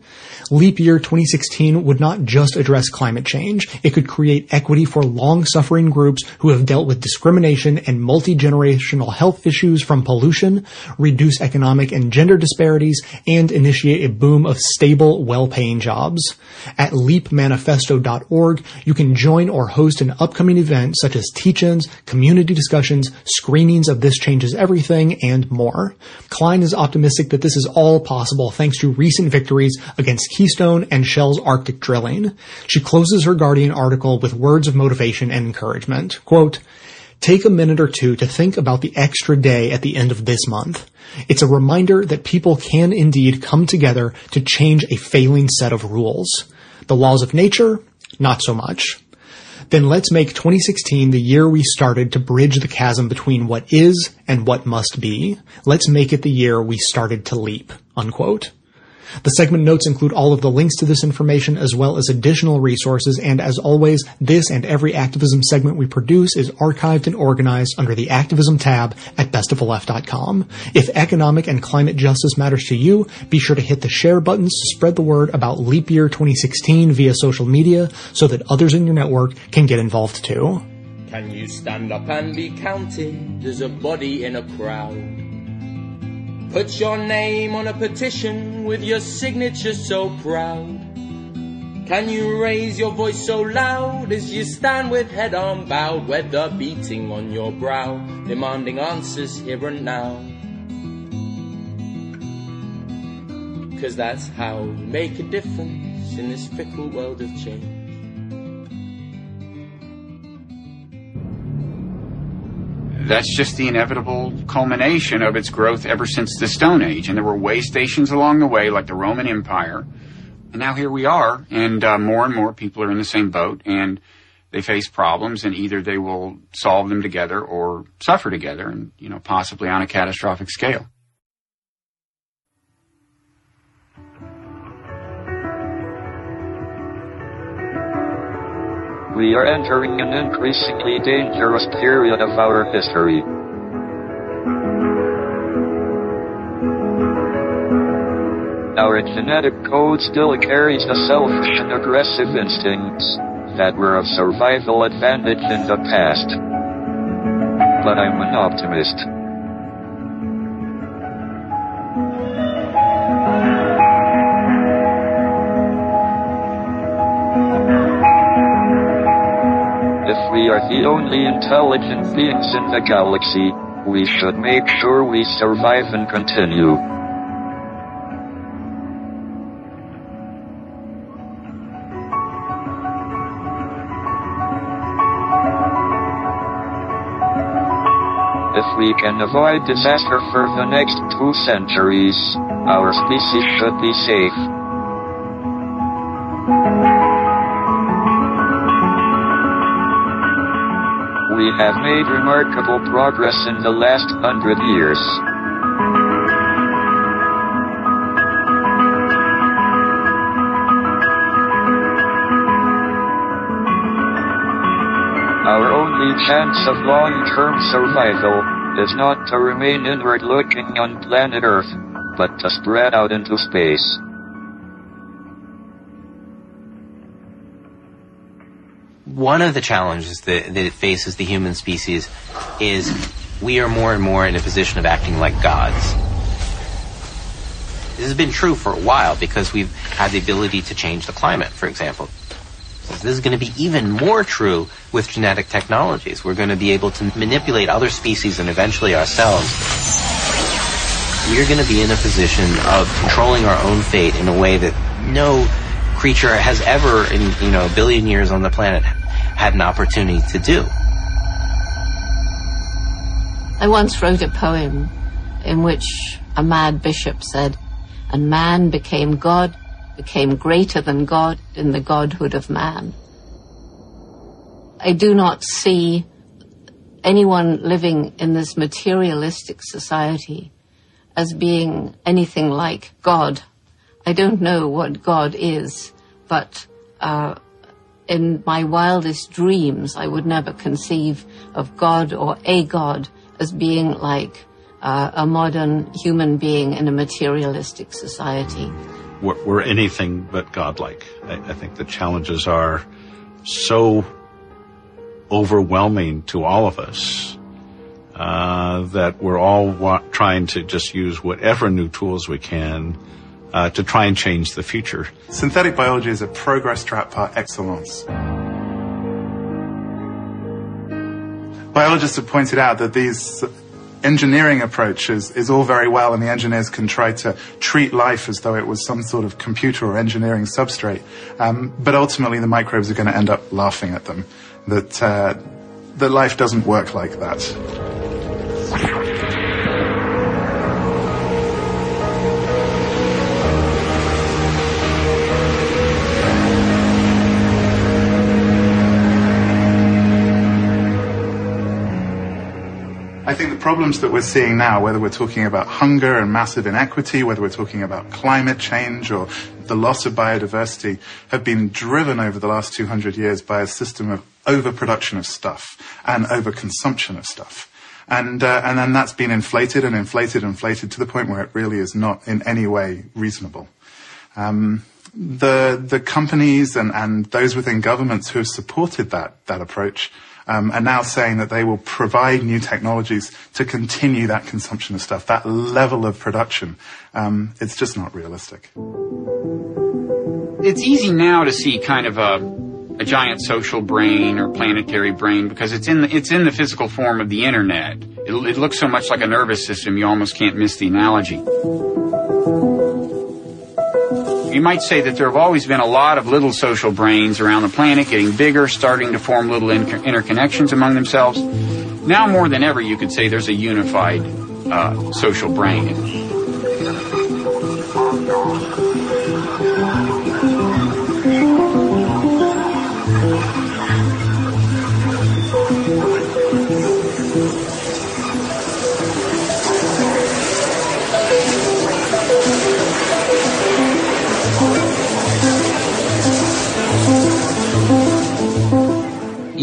Leap Year 2016 would not just address climate change, it could create equity for long-suffering groups who have dealt with discrimination and multi-generational health issues from pollution, reduce economic and gender disparities, and initiate a boom of stable, well-paying jobs. At leapmanifesto.org, you can join or host an upcoming event such as teach-ins, community discussions, screenings of This Changes Everything, and more. Klein is optimistic that this is all possible thanks to recent victories against Keystone and Shell's Arctic drilling. She closes her Guardian article with words of motivation and encouragement. Quote, Take a minute or two to think about the extra day at the end of this month. It's a reminder that people can indeed come together to change a failing set of rules. The laws of nature, not so much. Then let's make 2016 the year we started to bridge the chasm between what is and what must be. Let's make it the year we started to leap. Unquote. The segment notes include all of the links to this information as well as additional resources, and as always, this and every activism segment we produce is archived and organized under the activism tab at bestoftheleft.com. If economic and climate justice matters to you, be sure to hit the share buttons to spread the word about Leap Year 2016 via social media so that others in your network can get involved too. Can you stand up and be counted? There's a body in a crowd. Put your name on a petition with your signature so proud. Can you raise your voice so loud as you stand with head unbowed, weather beating on your brow, demanding answers here and now? Cause that's how you make a difference in this fickle world of change. That's just the inevitable culmination of its growth ever since the Stone Age. And there were way stations along the way, like the Roman Empire. And now here we are, and uh, more and more people are in the same boat, and they face problems, and either they will solve them together or suffer together, and you know, possibly on a catastrophic scale. We are entering an increasingly dangerous period of our history. Our genetic code still carries the selfish and aggressive instincts that were of survival advantage in the past. But I'm an optimist. We are the only intelligent beings in the galaxy, we should make sure we survive and continue. If we can avoid disaster for the next two centuries, our species should be safe. We have made remarkable progress in the last hundred years. Our only chance of long-term survival is not to remain inward looking on planet Earth, but to spread out into space. One of the challenges that, that faces the human species is we are more and more in a position of acting like gods. This has been true for a while because we've had the ability to change the climate, for example. This is going to be even more true with genetic technologies. We're going to be able to manipulate other species and eventually ourselves. We're going to be in a position of controlling our own fate in a way that no creature has ever, in you know a billion years on the planet, had an opportunity to do. I once wrote a poem in which a mad bishop said, And man became God, became greater than God in the godhood of man. I do not see anyone living in this materialistic society as being anything like God. I don't know what God is, but uh, in my wildest dreams, I would never conceive of God or a God as being like uh, a modern human being in a materialistic society. We're, we're anything but godlike. I, I think the challenges are so overwhelming to all of us uh, that we're all wa- trying to just use whatever new tools we can uh, to try and change the future. Synthetic biology is a progress trap par excellence. Biologists have pointed out that these engineering approaches is all very well and the engineers can try to treat life as though it was some sort of computer or engineering substrate. Um, but ultimately the microbes are going to end up laughing at them. That, uh, that life doesn't work like that. I think the problems that we're seeing now, whether we're talking about hunger and massive inequity, whether we're talking about climate change or the loss of biodiversity, have been driven over the last 200 years by a system of overproduction of stuff and overconsumption of stuff. And, uh, and then that's been inflated and inflated and inflated to the point where it really is not in any way reasonable. Um, the, the companies and, and those within governments who have supported that, that approach are now saying that they will provide new technologies to continue that consumption of stuff, that level of production. Um, it's just not realistic. It's easy now to see kind of a giant social brain or planetary brain because it's in the, it's in the physical form of the internet. It looks so much like a nervous system you almost can't miss the analogy. You might say that there have always been a lot of little social brains around the planet getting bigger, starting to form little inter- interconnections among themselves. Now more than ever, you could say there's a unified uh, social brain.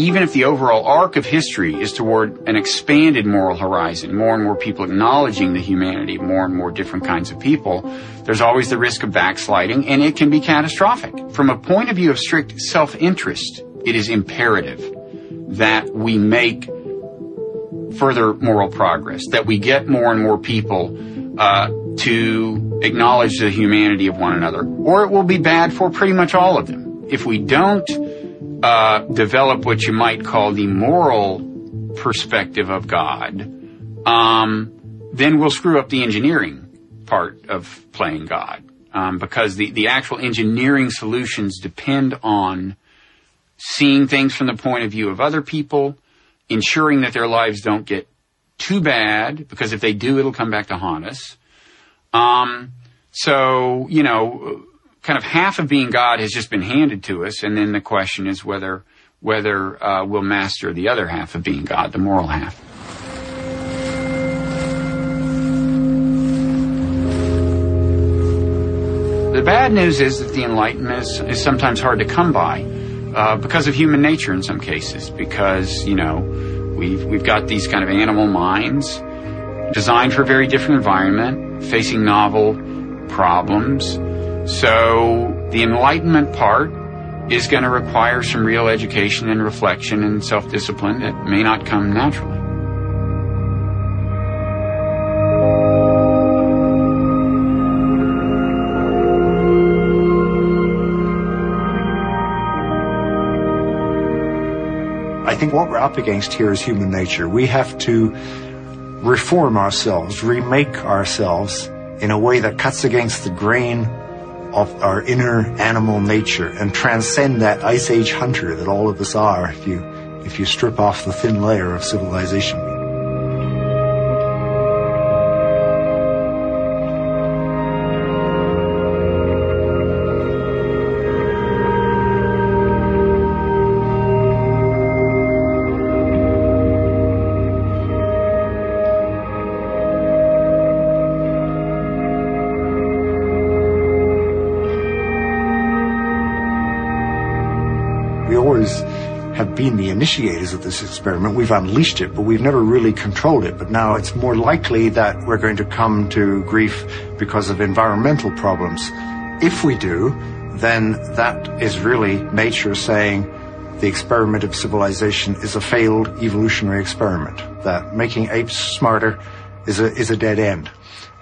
Even if the overall arc of history is toward an expanded moral horizon, more and more people acknowledging the humanity of more and more different kinds of people, there's always the risk of backsliding, and it can be catastrophic. From a point of view of strict self-interest, it is imperative that we make further moral progress, that we get more and more people uh, to acknowledge the humanity of one another, or it will be bad for pretty much all of them. If we don't uh, develop what you might call the moral perspective of God, um, then we'll screw up the engineering part of playing God. Um, because the, the actual engineering solutions depend on seeing things from the point of view of other people, ensuring that their lives don't get too bad, because if they do, it'll come back to haunt us. Um, so, you know, kind of half of being God has just been handed to us, and then the question is whether whether uh, we'll master the other half of being God, the moral half. The bad news is that the Enlightenment is, is sometimes hard to come by uh, because of human nature in some cases. Because you know we've we've got these kind of animal minds designed for a very different environment, facing novel problems. So the enlightenment part is going to require some real education and reflection and self-discipline that may not come naturally. I think what we're up against here is human nature. We have to reform ourselves, remake ourselves in a way that cuts against the grain of our inner animal nature and transcend that ice age hunter that all of us are if you if you strip off the thin layer of civilization. Initiators of this experiment. We've unleashed it, but we've never really controlled it. But now it's more likely that we're going to come to grief because of environmental problems. If we do, then that is really nature saying the experiment of civilization is a failed evolutionary experiment, that making apes smarter is a, is a dead end.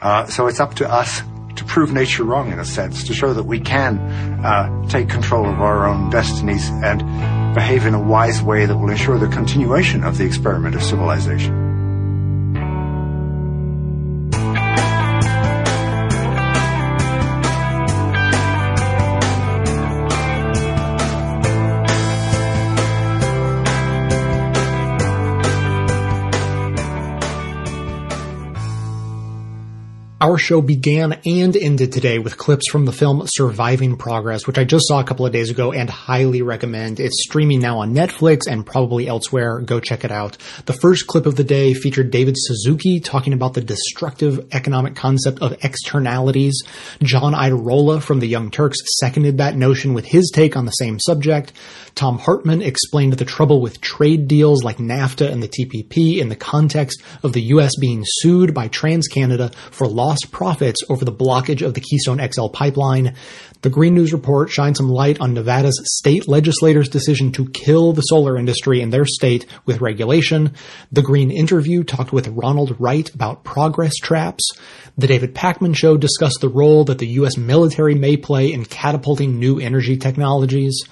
Uh, so it's up to us to prove nature wrong in a sense, to show that we can uh, take control of our own destinies and behave in a wise way that will ensure the continuation of the experiment of civilization. Our show began and ended today with clips from the film Surviving Progress, which I just saw a couple of days ago and highly recommend. It's streaming now on Netflix and probably elsewhere. Go check it out. The first clip of the day featured David Suzuki talking about the destructive economic concept of externalities. John Iadarola from the Young Turks seconded that notion with his take on the same subject. Thom Hartmann explained the trouble with trade deals like NAFTA and the TPP in the context of the U.S. being sued by TransCanada for lost profits over the blockage of the Keystone XL pipeline. The Green News Report shines some light on Nevada's state legislators' decision to kill the solar industry in their state with regulation. The Green Interview talked with Ronald Wright about progress traps. The David Pakman Show discussed the role that the U.S. military may play in catapulting new energy technologies.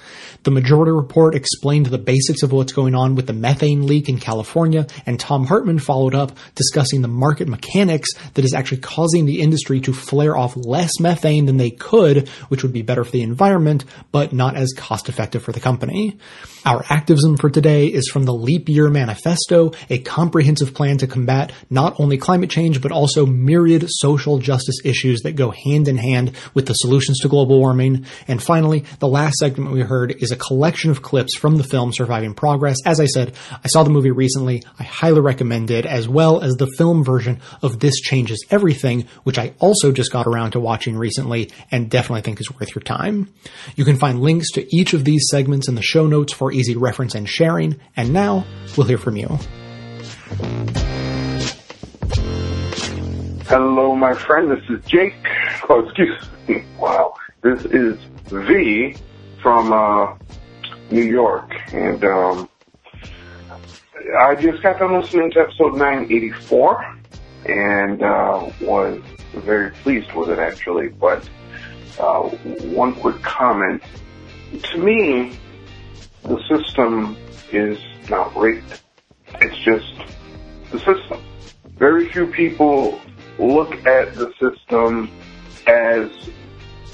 The Majority Report explained the basics of what's going on with the methane leak in California, and Thom Hartmann followed up discussing the market mechanics that is actually causing the industry to flare off less methane than they could, which would be better for the environment, but not as cost effective for the company. Our activism for today is from the Leap Year Manifesto, a comprehensive plan to combat not only climate change, but also myriad social justice issues that go hand in hand with the solutions to global warming. And finally, the last segment we heard is a collection of clips from the film Surviving Progress. As I said, I saw the movie recently. I highly recommend it, as well as the film version of This Changes Everything, which I also just got around to watching recently and definitely think is worth your time. You can find links to each of these segments in the show notes for easy reference and sharing. And now we'll hear from you. Hello, my friend. This is Jake. Oh, excuse me. Wow. This is V from uh, New York, and um, I just got done listening to episode 984, and uh, was very pleased with it actually. But uh, one quick comment: to me, the system is not rigged. It's just the system. Very few people look at the system as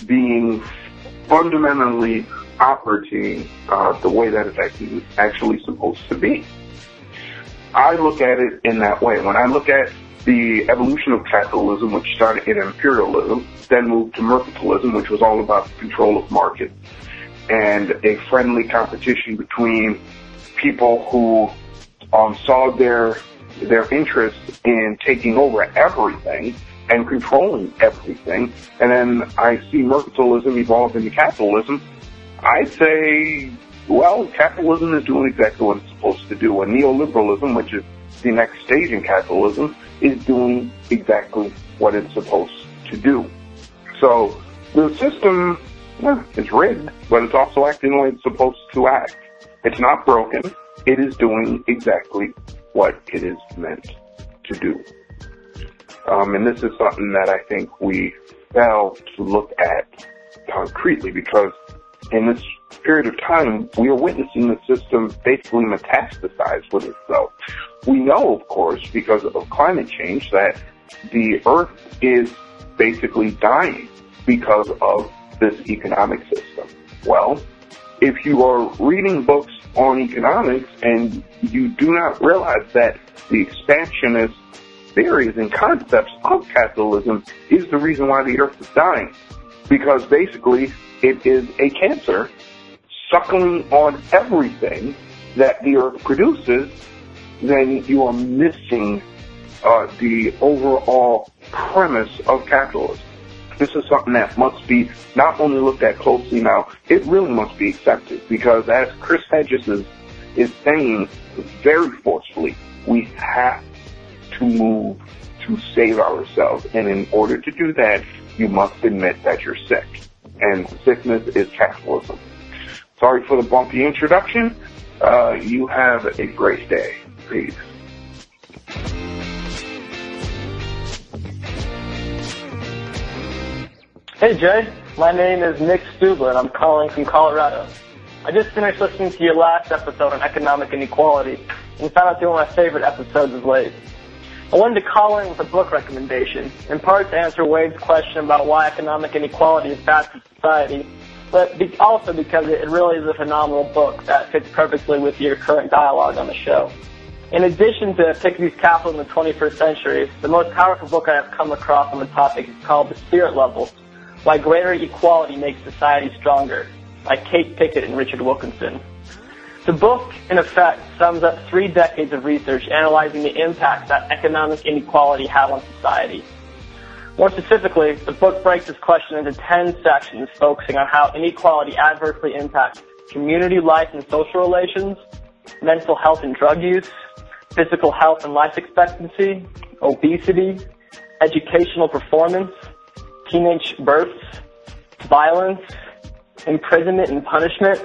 being fundamentally operating uh, the way that it's actually, actually supposed to be. I look at it in that way. When I look at the evolution of capitalism, which started in imperialism, then moved to mercantilism, which was all about control of markets, and a friendly competition between people who um, saw their their interest in taking over everything and controlling everything. And then I see mercantilism evolve into capitalism. I'd say, well, capitalism is doing exactly what it's supposed to do. And neoliberalism, which is the next stage in capitalism, is doing exactly what it's supposed to do. So the system is rigged, but it's also acting the way it's supposed to act. It's not broken. It is doing exactly what it is meant to do. Um, and this is something that I think we fail to look at concretely because in this period of time, we are witnessing the system basically metastasize with itself. We know, of course, because of climate change, that the Earth is basically dying because of this economic system. Well, if you are reading books on economics and you do not realize that the expansionist theories and concepts of capitalism is the reason why the earth is dying. Because basically it is a cancer suckling on everything that the earth produces, then you are missing uh, the overall premise of capitalism. This is something that must be not only looked at closely now, it really must be accepted because as Chris Hedges is, is saying very forcefully, we have to move to save ourselves. And in order to do that, you must admit that you're sick. And sickness is capitalism. Sorry for the bumpy introduction. Uh, you have a great day. Peace. Hey Jay, my name is Nick Stubler and I'm calling from Colorado. I just finished listening to your last episode on economic inequality and found out through one of my favorite episodes of late. I wanted to call in with a book recommendation, in part to answer Wade's question about why economic inequality is bad for society, but be- also because it really is a phenomenal book that fits perfectly with your current dialogue on the show. In addition to Piketty's Capital in the 21st Century, the most powerful book I have come across on the topic is called The Spirit Level, Why Greater Equality Makes Society Stronger, by Kate Pickett and Richard Wilkinson. The book, in effect, sums up three decades of research analyzing the impact that economic inequality has on society. More specifically, the book breaks this question into 10 sections focusing on how inequality adversely impacts community life and social relations, mental health and drug use, physical health and life expectancy, obesity, educational performance, teenage births, violence, imprisonment and punishment,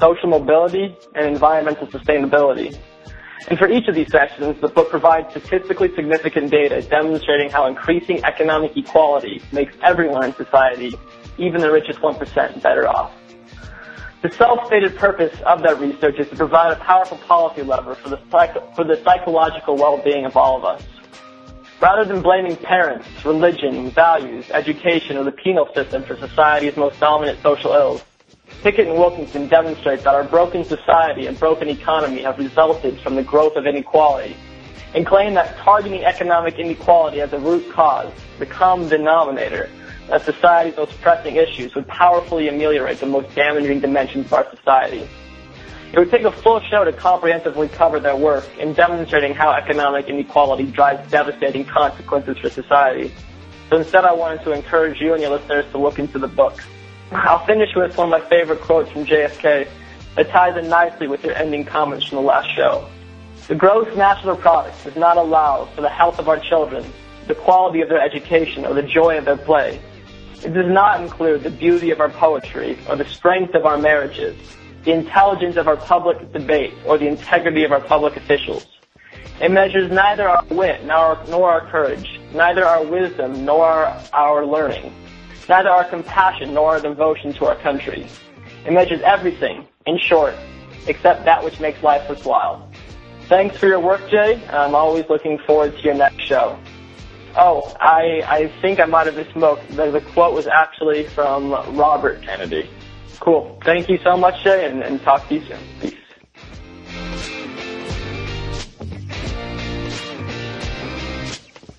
social mobility, and environmental sustainability. And for each of these sections, the book provides statistically significant data demonstrating how increasing economic equality makes everyone in society, even the richest 1%, better off. The self-stated purpose of that research is to provide a powerful policy lever for the, psycho- for the psychological well-being of all of us. Rather than blaming parents, religion, values, education, or the penal system for society's most dominant social ills, Pickett and Wilkinson demonstrate that our broken society and broken economy have resulted from the growth of inequality, and claim that targeting economic inequality as a root cause, the common denominator, of society's most pressing issues would powerfully ameliorate the most damaging dimensions of our society. It would take a full show to comprehensively cover their work in demonstrating how economic inequality drives devastating consequences for society. So instead I wanted to encourage you and your listeners to look into the book. I'll finish with one of my favorite quotes from JFK that ties in nicely with your ending comments from the last show. The gross national product does not allow for the health of our children, the quality of their education, or the joy of their play. It does not include the beauty of our poetry, or the strength of our marriages, the intelligence of our public debate, or the integrity of our public officials. It measures neither our wit nor, our courage, neither our wisdom nor our learning, neither our compassion nor our devotion to our country. It measures everything, in short, except that which makes life worthwhile. Thanks for your work, Jay. I'm always looking forward to your next show. Oh, I, I think I might have misspoke. The, the quote was actually from Robert Kennedy. Cool. Thank you so much, Jay, and, and talk to you soon. Peace.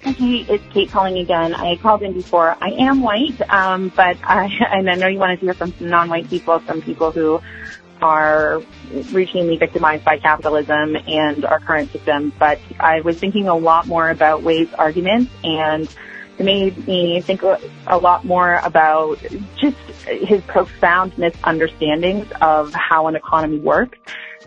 Hey, it's Kate calling again. I called in before. I am white, um, but I, and I know you wanted to hear from some non-white people, some people who are routinely victimized by capitalism and our current system. But I was thinking a lot more about Wade's arguments and it made me think a lot more about just his profound misunderstandings of how an economy works.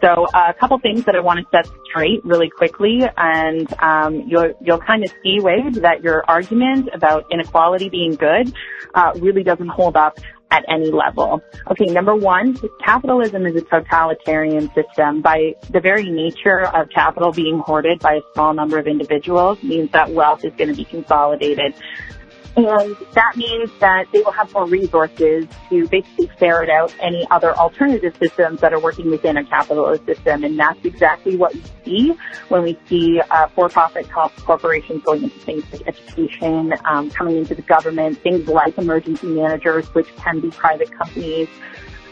So uh, a couple things that I want to set straight really quickly, and um, you'll you'll kind of see, Wade, that your argument about inequality being good uh, really doesn't hold up at any level. Okay, number one, capitalism is a totalitarian system. By the very nature of capital being hoarded by a small number of individuals means that wealth is going to be consolidated. And that means that they will have more resources to basically ferret out any other alternative systems that are working within a capitalist system. And that's exactly what we see when we see uh, for-profit corporations going into things like education, um, coming into the government, things like emergency managers, which can be private companies.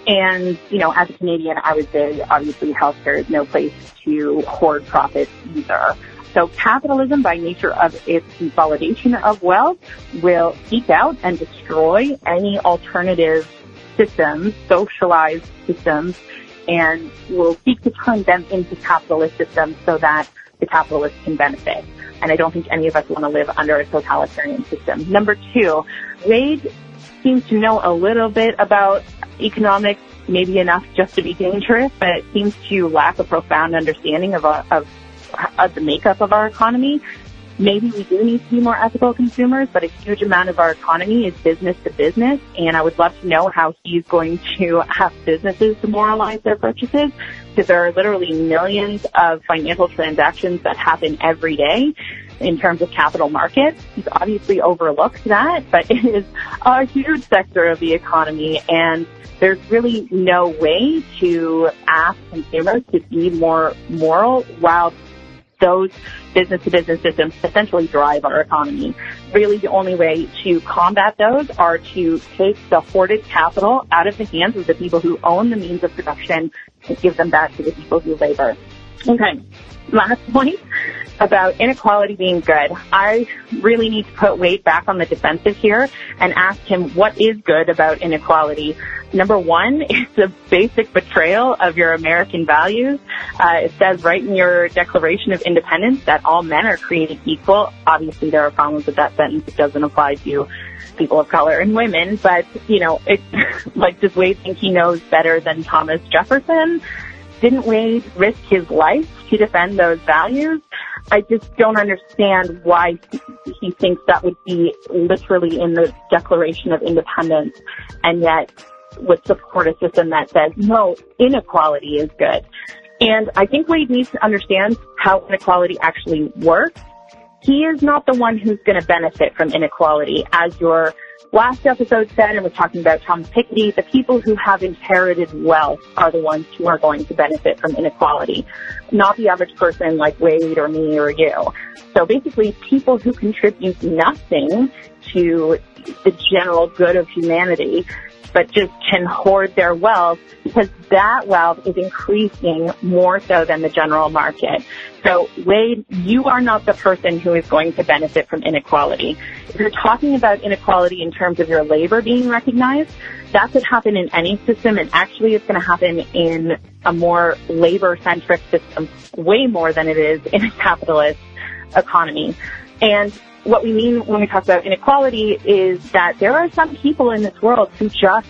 And, you know, as a Canadian, I would say obviously healthcare is no place to hoard profits either. So capitalism, by nature of its consolidation of wealth, will seek out and destroy any alternative systems, socialized systems, and will seek to turn them into capitalist systems so that the capitalists can benefit. And I don't think any of us want to live under a totalitarian system. Number two, Wade seems to know a little bit about economics, maybe enough just to be dangerous, but seems to lack a profound understanding of, a, of of the makeup of our economy. Maybe we do need to be more ethical consumers, but a huge amount of our economy is business to business, and I would love to know how he's going to ask businesses to moralize their purchases, because there are literally millions of financial transactions that happen every day in terms of capital markets. He's obviously overlooked that, but it is a huge sector of the economy, and there's really no way to ask consumers to be more moral while those business to business systems essentially drive our economy. Really the only way to combat those are to take the hoarded capital out of the hands of the people who own the means of production and give them back to the people who labor. Okay. Last point about inequality being good. I really need to put Wade back on the defensive here and ask him what is good about inequality. Number one, it's a basic betrayal of your American values. Uh, it says right in your Declaration of Independence that all men are created equal. Obviously, there are problems with that sentence. It doesn't apply to people of color and women, but, you know, it, like, does Wade think he knows better than Thomas Jefferson? didn't Wade risk his life to defend those values? I just don't understand why he thinks that would be literally in the Declaration of Independence and yet would support a system that says, no, inequality is good. And I think Wade needs to understand how inequality actually works. He is not the one who's going to benefit from inequality. As your last episode said, and was talking about Thomas Piketty, the people who have inherited wealth are the ones who are going to benefit from inequality, not the average person like Wade or me or you. So basically, people who contribute nothing to the general good of humanity but just can hoard their wealth because that wealth is increasing more so than the general market. So Wade, you are not the person who is going to benefit from inequality. If you're talking about inequality in terms of your labor being recognized, that could happen in any system and actually it's going to happen in a more labor centric system way more than it is in a capitalist economy. And what we mean when we talk about inequality is that there are some people in this world who just,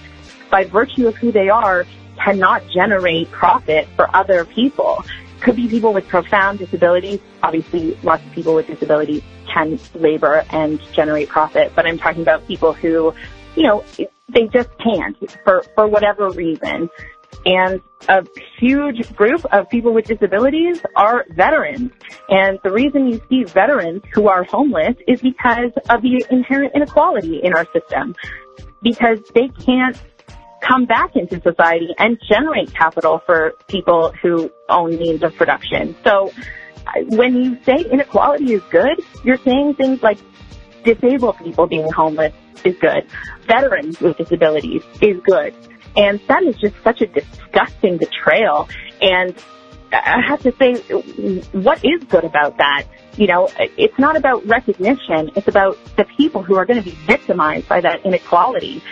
by virtue of who they are, cannot generate profit for other people. Could be people with profound disabilities. Obviously, lots of people with disabilities can labor and generate profit, but I'm talking about people who, you know, they just can't for, for whatever reason. And a huge group of people with disabilities are veterans. And the reason you see veterans who are homeless is because of the inherent inequality in our system. Because they can't come back into society and generate capital for people who own means of production. So when you say inequality is good, you're saying things like disabled people being homeless is good. Veterans with disabilities is good. And that is just such a disgusting betrayal. And I have to say, what is good about that? You know, it's not about recognition. It's about the people who are going to be victimized by that inequality.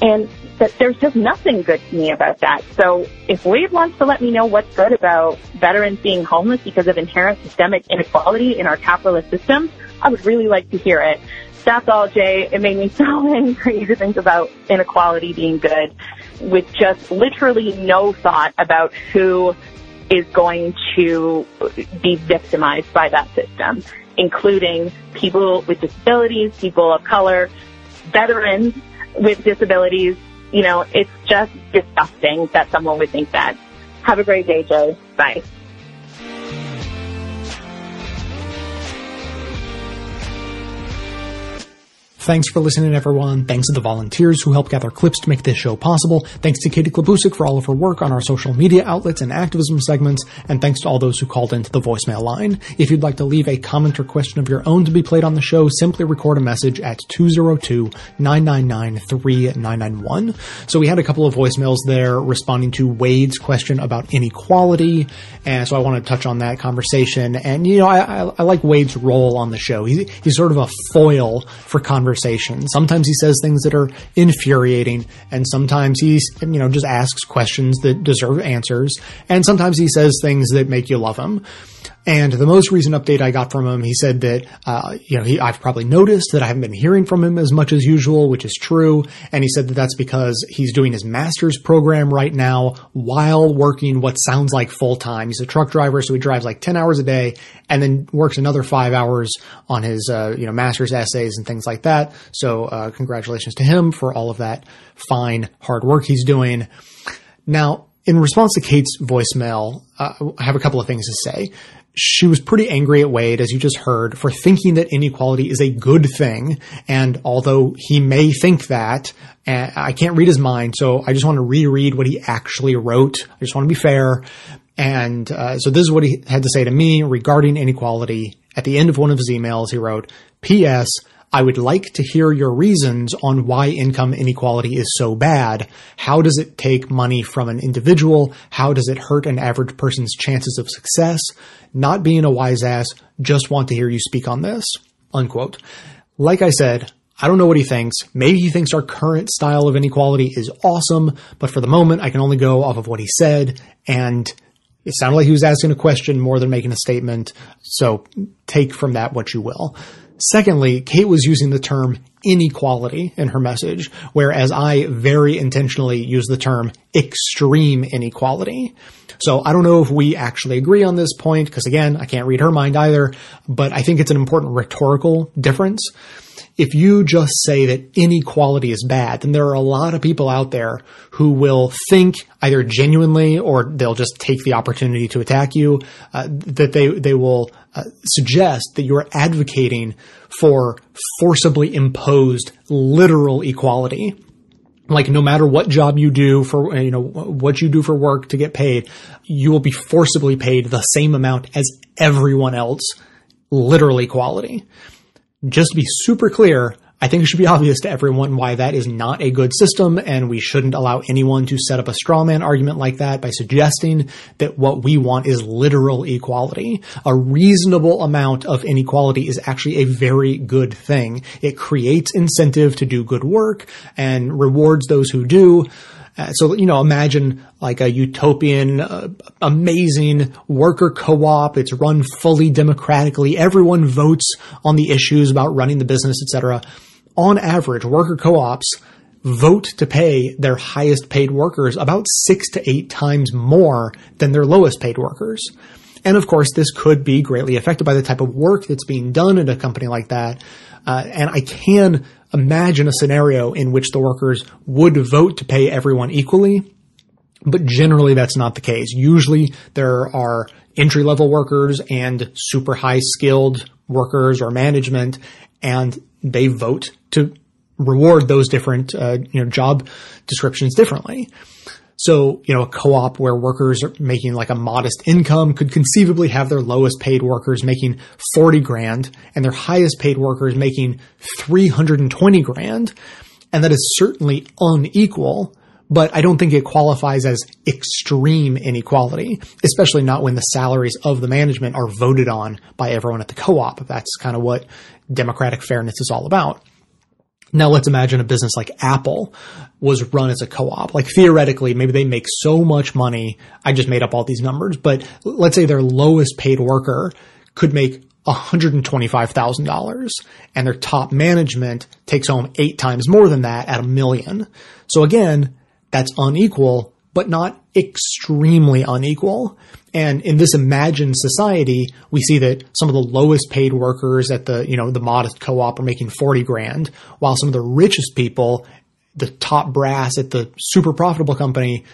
And that there's just nothing good to me about that. So if Wade wants to let me know what's good about veterans being homeless because of inherent systemic inequality in our capitalist system, I would really like to hear it. That's all, Jay. It made me so angry to think about inequality being good with just literally no thought about who is going to be victimized by that system, including people with disabilities, people of color, veterans with disabilities. You know, it's just disgusting that someone would think that. Have a great day, Jay. Bye. Thanks for listening, everyone. Thanks to the volunteers who help gather clips to make this show possible. Thanks to Katie Klabusik for all of her work on our social media outlets and activism segments. And thanks to all those who called into the voicemail line. If you'd like to leave a comment or question of your own to be played on the show, simply record a message at 202-999-3991. So we had a couple of voicemails there responding to Wade's question about inequality. And so I want to touch on that conversation. And, you know, I, I, I like Wade's role on the show. He, he's sort of a foil for conversation conversation. Sometimes he says things that are infuriating, and sometimes he, you know, just asks questions that deserve answers, and sometimes he says things that make you love him. And the most recent update I got from him, he said that, uh, you know, he, I've probably noticed that I haven't been hearing from him as much as usual, which is true. And he said that that's because he's doing his master's program right now while working what sounds like full time. He's a truck driver, so he drives like 10 hours a day and then works another five hours on his, uh, you know, master's essays and things like that. So, uh, congratulations to him for all of that fine, hard work he's doing. Now, in response to Kate's voicemail, uh, I have a couple of things to say she was pretty angry at Wade, as you just heard, for thinking that inequality is a good thing. And although he may think that, I can't read his mind, so I just want to reread what he actually wrote. I just want to be fair. And uh, so this is what he had to say to me regarding inequality. At the end of one of his emails, he wrote, P.S. I would like to hear your reasons on why income inequality is so bad. How does it take money from an individual? How does it hurt an average person's chances of success? Not being a wise ass, just want to hear you speak on this. Unquote. Like I said, I don't know what he thinks. Maybe he thinks our current style of inequality is awesome, but for the moment, I can only go off of what he said, and it sounded like he was asking a question more than making a statement, so take from that what you will. Secondly, Kate was using the term inequality in her message, whereas I very intentionally use the term extreme inequality. So I don't know if we actually agree on this point, because again, I can't read her mind either, but I think it's an important rhetorical difference. If you just say that inequality is bad, then there are a lot of people out there who will think either genuinely or they'll just take the opportunity to attack you, uh, that they, they will uh, suggest that you're advocating for forcibly imposed literal equality. Like no matter what job you do for you know what you do for work to get paid you will be forcibly paid the same amount as everyone else literal equality just to be super clear I think it should be obvious to everyone why that is not a good system, and we shouldn't allow anyone to set up a straw man argument like that by suggesting that what we want is literal equality. A reasonable amount of inequality is actually a very good thing. It creates incentive to do good work and rewards those who do. Uh, so, you know, imagine like a utopian, uh, amazing worker co-op. It's run fully democratically. Everyone votes on the issues about running the business, etc on average, worker co-ops vote to pay their highest paid workers about six to eight times more than their lowest paid workers. And of course, this could be greatly affected by the type of work that's being done in a company like that. Uh, and I can imagine a scenario in which the workers would vote to pay everyone equally. But generally that's not the case. Usually there are entry level workers and super high skilled workers or management and they vote to reward those different uh, you know job descriptions differently. So, you know, a co-op where workers are making like a modest income could conceivably have their lowest paid workers making 40 grand and their highest paid workers making 320 grand. And that is certainly unequal, but I don't think it qualifies as extreme inequality, especially not when the salaries of the management are voted on by everyone at the co-op. That's kind of what democratic fairness is all about. Now let's imagine a business like Apple was run as a co-op. Like theoretically, maybe they make so much money. I just made up all these numbers, but let's say their lowest paid worker could make $125,000 and their top management takes home eight times more than that at a million. So again, that's unequal, but not extremely unequal. And in this imagined society, we see that some of the lowest paid workers at the, you know, the modest co-op are making 40 grand, while some of the richest people, the top brass at the super profitable company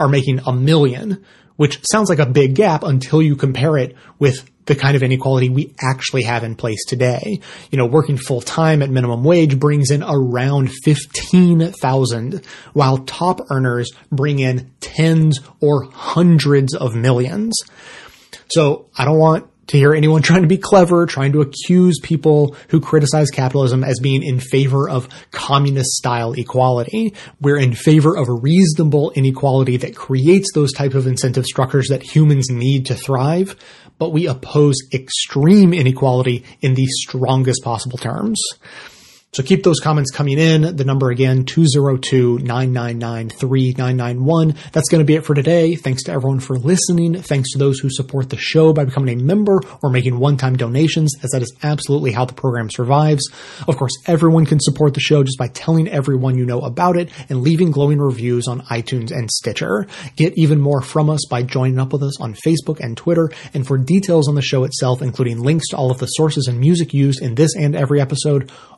are making a million, which sounds like a big gap until you compare it with the kind of inequality we actually have in place today. You know, working full time at minimum wage brings in around 15,000 while top earners bring in tens or hundreds of millions. So I don't want to hear anyone trying to be clever, trying to accuse people who criticize capitalism as being in favor of communist style equality. We're in favor of a reasonable inequality that creates those type of incentive structures that humans need to thrive, but we oppose extreme inequality in the strongest possible terms. So keep those comments coming in. The number again, 202-999-3991. That's going to be it for today. Thanks to everyone for listening. Thanks to those who support the show by becoming a member or making one-time donations, as that is absolutely how the program survives. Of course, everyone can support the show just by telling everyone you know about it and leaving glowing reviews on iTunes and Stitcher. Get even more from us by joining up with us on Facebook and Twitter. And for details on the show itself, including links to all of the sources and music used in this and every episode,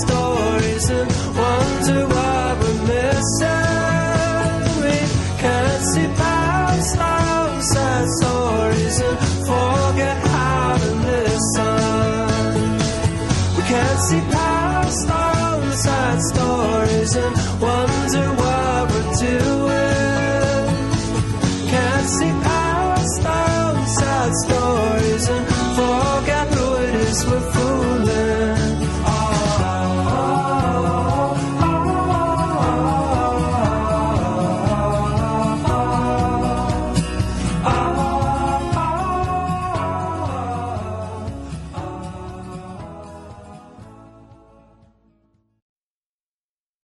Stories and wonder we're missing. We can see past stories and forget how to listen. We can see